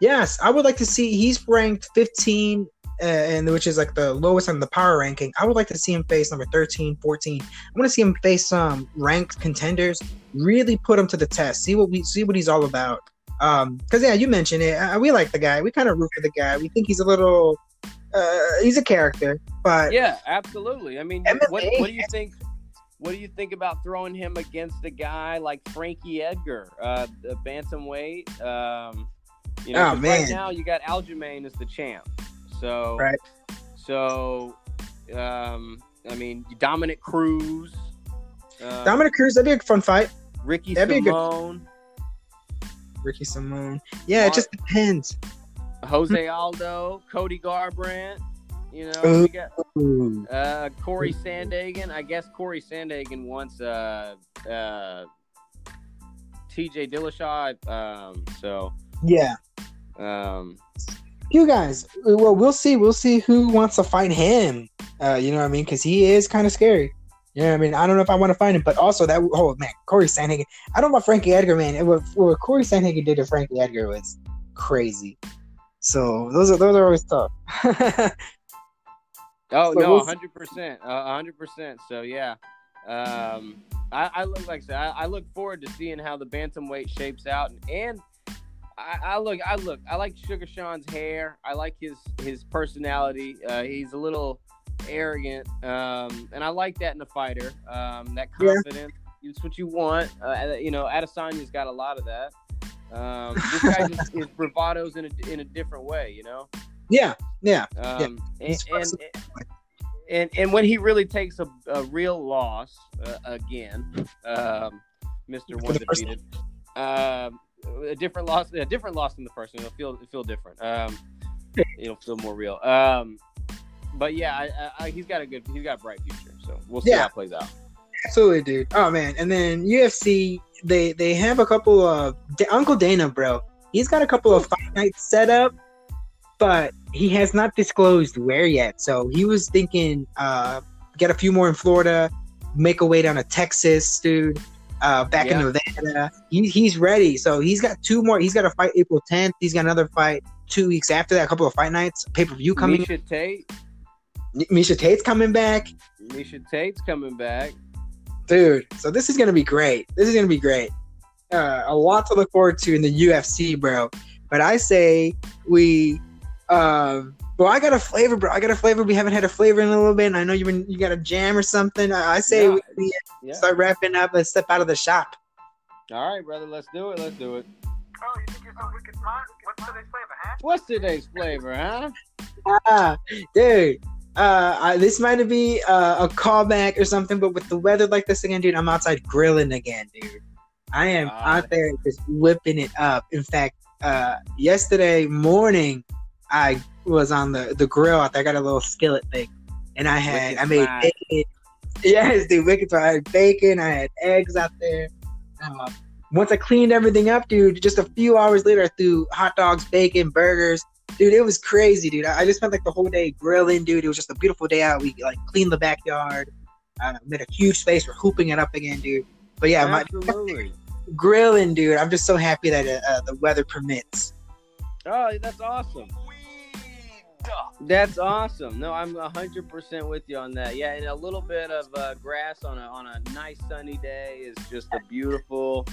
Yes, I would like to see. He's ranked 15, uh, and which is like the lowest on the power ranking. I would like to see him face number 13, 14. I want to see him face some ranked contenders. Really put him to the test. See what we see what he's all about. Um, because yeah, you mentioned it. Uh, we like the guy. We kind of root for the guy. We think he's a little. Uh, he's a character, but Yeah, absolutely. I mean, MMA. what, what do you think? What do you think about throwing him against a guy like Frankie Edgar, uh, the bantamweight? Um, you know, Oh, man. right now you got Aljamain as the champ. So, Right. so, um, I mean, Dominick Cruz, uh, Dominick Cruz. That'd be a fun fight. Ricky that'd be a good- Simone, Ricky Simone. Yeah, it just depends. Jose Aldo, Cody Garbrandt. You know, Ooh. we got Uh, Cory Sandhagen. I guess Cory Sandhagen wants uh, uh, T.J. Dillashaw. Um, so Yeah. um, you guys well we'll see. We'll see who wants to fight him. Uh you know what i mean? Because he is kind of scary. You know what i mean? I don't know if i want to fight him but also that oh man corey Sandhagen. i don't know about frankie edgar man. It was, what corey Sandhagen did to frankie edgar was crazy. So those are those are always tough. <laughs> Oh So no, hundred percent, hundred percent. So yeah, um, I, I look like I said, I, I look forward to seeing how the bantamweight shapes out, and, and I, I look, I look, I like Sugar Sean's hair. I like his his personality. Uh, he's a little arrogant, um, and I like that in a fighter. Um, that Yeah. confidence. It's what you want. Uh, you know, Adesanya's got a lot of that. Um, this guy <laughs> just his bravado's in a in a different way. You know. yeah yeah Um, and, He's and, and and when he really takes a, a real loss uh, again, um, Mister One Defeated, um, a different loss, a different loss than the first one. It'll feel it'll feel different. Um, <laughs> it'll feel more real. Um, but yeah, I, I, I, he's got a good, he's got a bright future. So we'll see Yeah. how it plays out. Absolutely, dude. Oh man, and then UFC, they they have a couple of Uncle Dana, bro. He's got a couple of fight nights set up, but he has not disclosed where yet. So he was thinking, uh, get a few more in Florida, make a way down to Texas, dude. Uh, back in Yeah. Nevada, he, he's ready. So he's got two more. He's got a fight April 10th. He's got another fight two weeks after that. A couple of fight nights, pay per view coming. Miesha Tate, Miesha Tate's coming back. Miesha Tate's coming back. dude. So this is gonna be great. This is gonna be great. Uh, a lot to look forward to in the UFC, bro. But I say we. Um, well, I got a flavor, bro. I got a flavor. We haven't had a flavor in a little bit. And I know you been you got a jam or something. I, I say Yeah. we, we Yeah. start wrapping up. Let's step out of the shop. All right, brother. Let's do it. Let's do it. Oh, you think you're so wicked smart? What's today's flavor, huh? What's today's flavor, huh? Ah, dude. Uh, I, this might be uh, a callback or something, but with the weather like this again, dude, I'm outside grilling again, dude. I am Ah. out there just whipping it up. In fact, uh, yesterday morning, I was on the, the grill out there. I got a little skillet thing, and I had Wicked I made bacon. <laughs> Yes, dude, wicked. I had bacon. I had eggs out there. Uh, once I cleaned everything up, dude, just a few hours later, I threw hot dogs, bacon, burgers. Dude, it was crazy, dude. I I just spent like the whole day grilling, dude. It was just a beautiful day out. We like cleaned the backyard, uh, made a huge space. We're hooping it up again, dude. But yeah, my Absolutely. grilling, dude. I'm just so happy that uh, the weather permits. Oh, that's awesome. Weed. That's awesome. No, I'm hundred percent with you on that. Yeah, and a little bit of uh, grass on a on a nice sunny day is just a beautiful,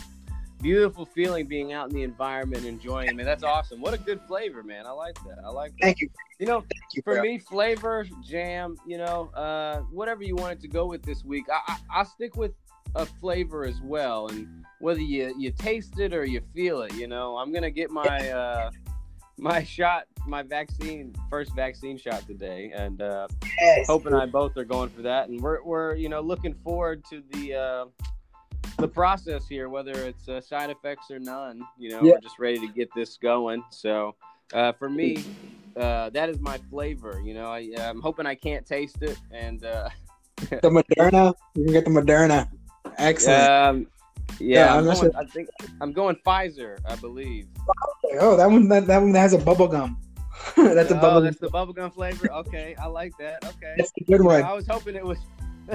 beautiful feeling. Being out in the environment, enjoying it. Man, that's awesome. What a good flavor, man. I like that. I like that. Thank you, You know, you, for me, flavor, jam, you know, uh, whatever you want it to go with this week. I, I I'll stick with a flavor as well, and whether you you taste it or you feel it, you know, I'm gonna get my uh, my shot, my vaccine, first vaccine shot today, and uh, Yes. Hope and I both are going for that, and we're we're you know looking forward to the uh, the process here, whether it's uh, side effects or none. You know, Yeah. we're just ready to get this going. So uh, for me, uh, that is my flavor. You know, I, I'm hoping I can't taste it, and uh, the Moderna. You can get the Moderna. Excellent. um, yeah, Yeah, I'm I'm going, sure. I think I'm going Pfizer, I believe. Oh, that one. That, that one has a bubble gum. <laughs> that's a oh, bubble. that's the bubblegum flavor. Okay, I like that. Okay. That's the good one. I was hoping it was. <laughs>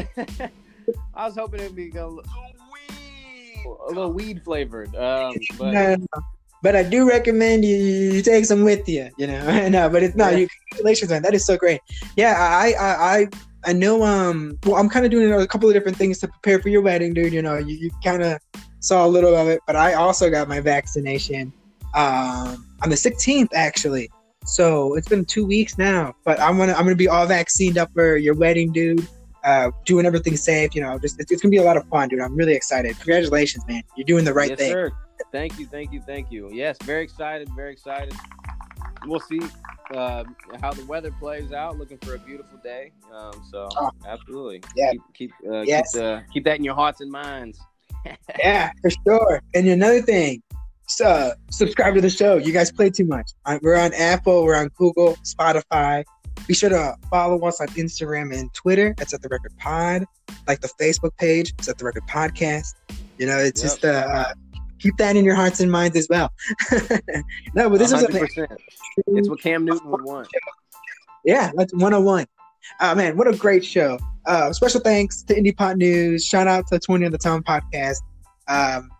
I was hoping it'd be a, little- Weed. a little weed flavored. Um, but No, no, no. But I do recommend you, you take some with you. You know, <laughs> no, but it's no. Yeah. You, congratulations, man. That is so great. Yeah, I, I, I, I know. Um, well, I'm kind of doing a couple of different things to prepare for your wedding, dude. You know, you, you kind of saw a little of it, but I also got my vaccination um, on the 16th, actually. So it's been two weeks now, but I'm gonna I'm gonna be all vaccinated up for your wedding, dude. Uh, doing everything safe, you know. Just it's, it's gonna be a lot of fun, dude. I'm really excited. Congratulations, man. You're doing the right yes, thing. sir. Thank you, thank you, thank you. Yes, very excited, very excited. We'll see uh, how the weather plays out. Looking for a beautiful day. Um, so Oh. absolutely, Yeah. Keep keep, uh, Yes. keep, uh, keep that in your hearts and minds. <laughs> Yeah, for sure. And another thing, so subscribe to the show. You guys play too much. Uh, We're on Apple, we're on Google, Spotify. Be sure to follow us on Instagram and Twitter. That's at the Record Pod. Like the Facebook page, it's at the Record Podcast. You know, it's Yep. just uh, uh, keep that in your hearts and minds as well. <laughs> no, but this was a 100%. It's what Cam Newton would want. yeah, that's 101. Uh, man, what a great show. Uh, special thanks to Indie Pot News. Shout out to 20 of the Town podcast. Um,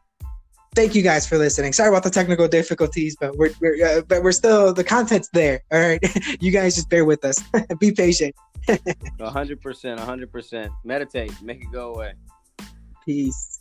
thank you guys for listening. Sorry about the technical difficulties, but we're, we're uh, but we're still the content's there. All right, <laughs> you guys just bear with us. <laughs> Be patient. <laughs> hundred percent, hundred percent. Meditate, make it go away. Peace.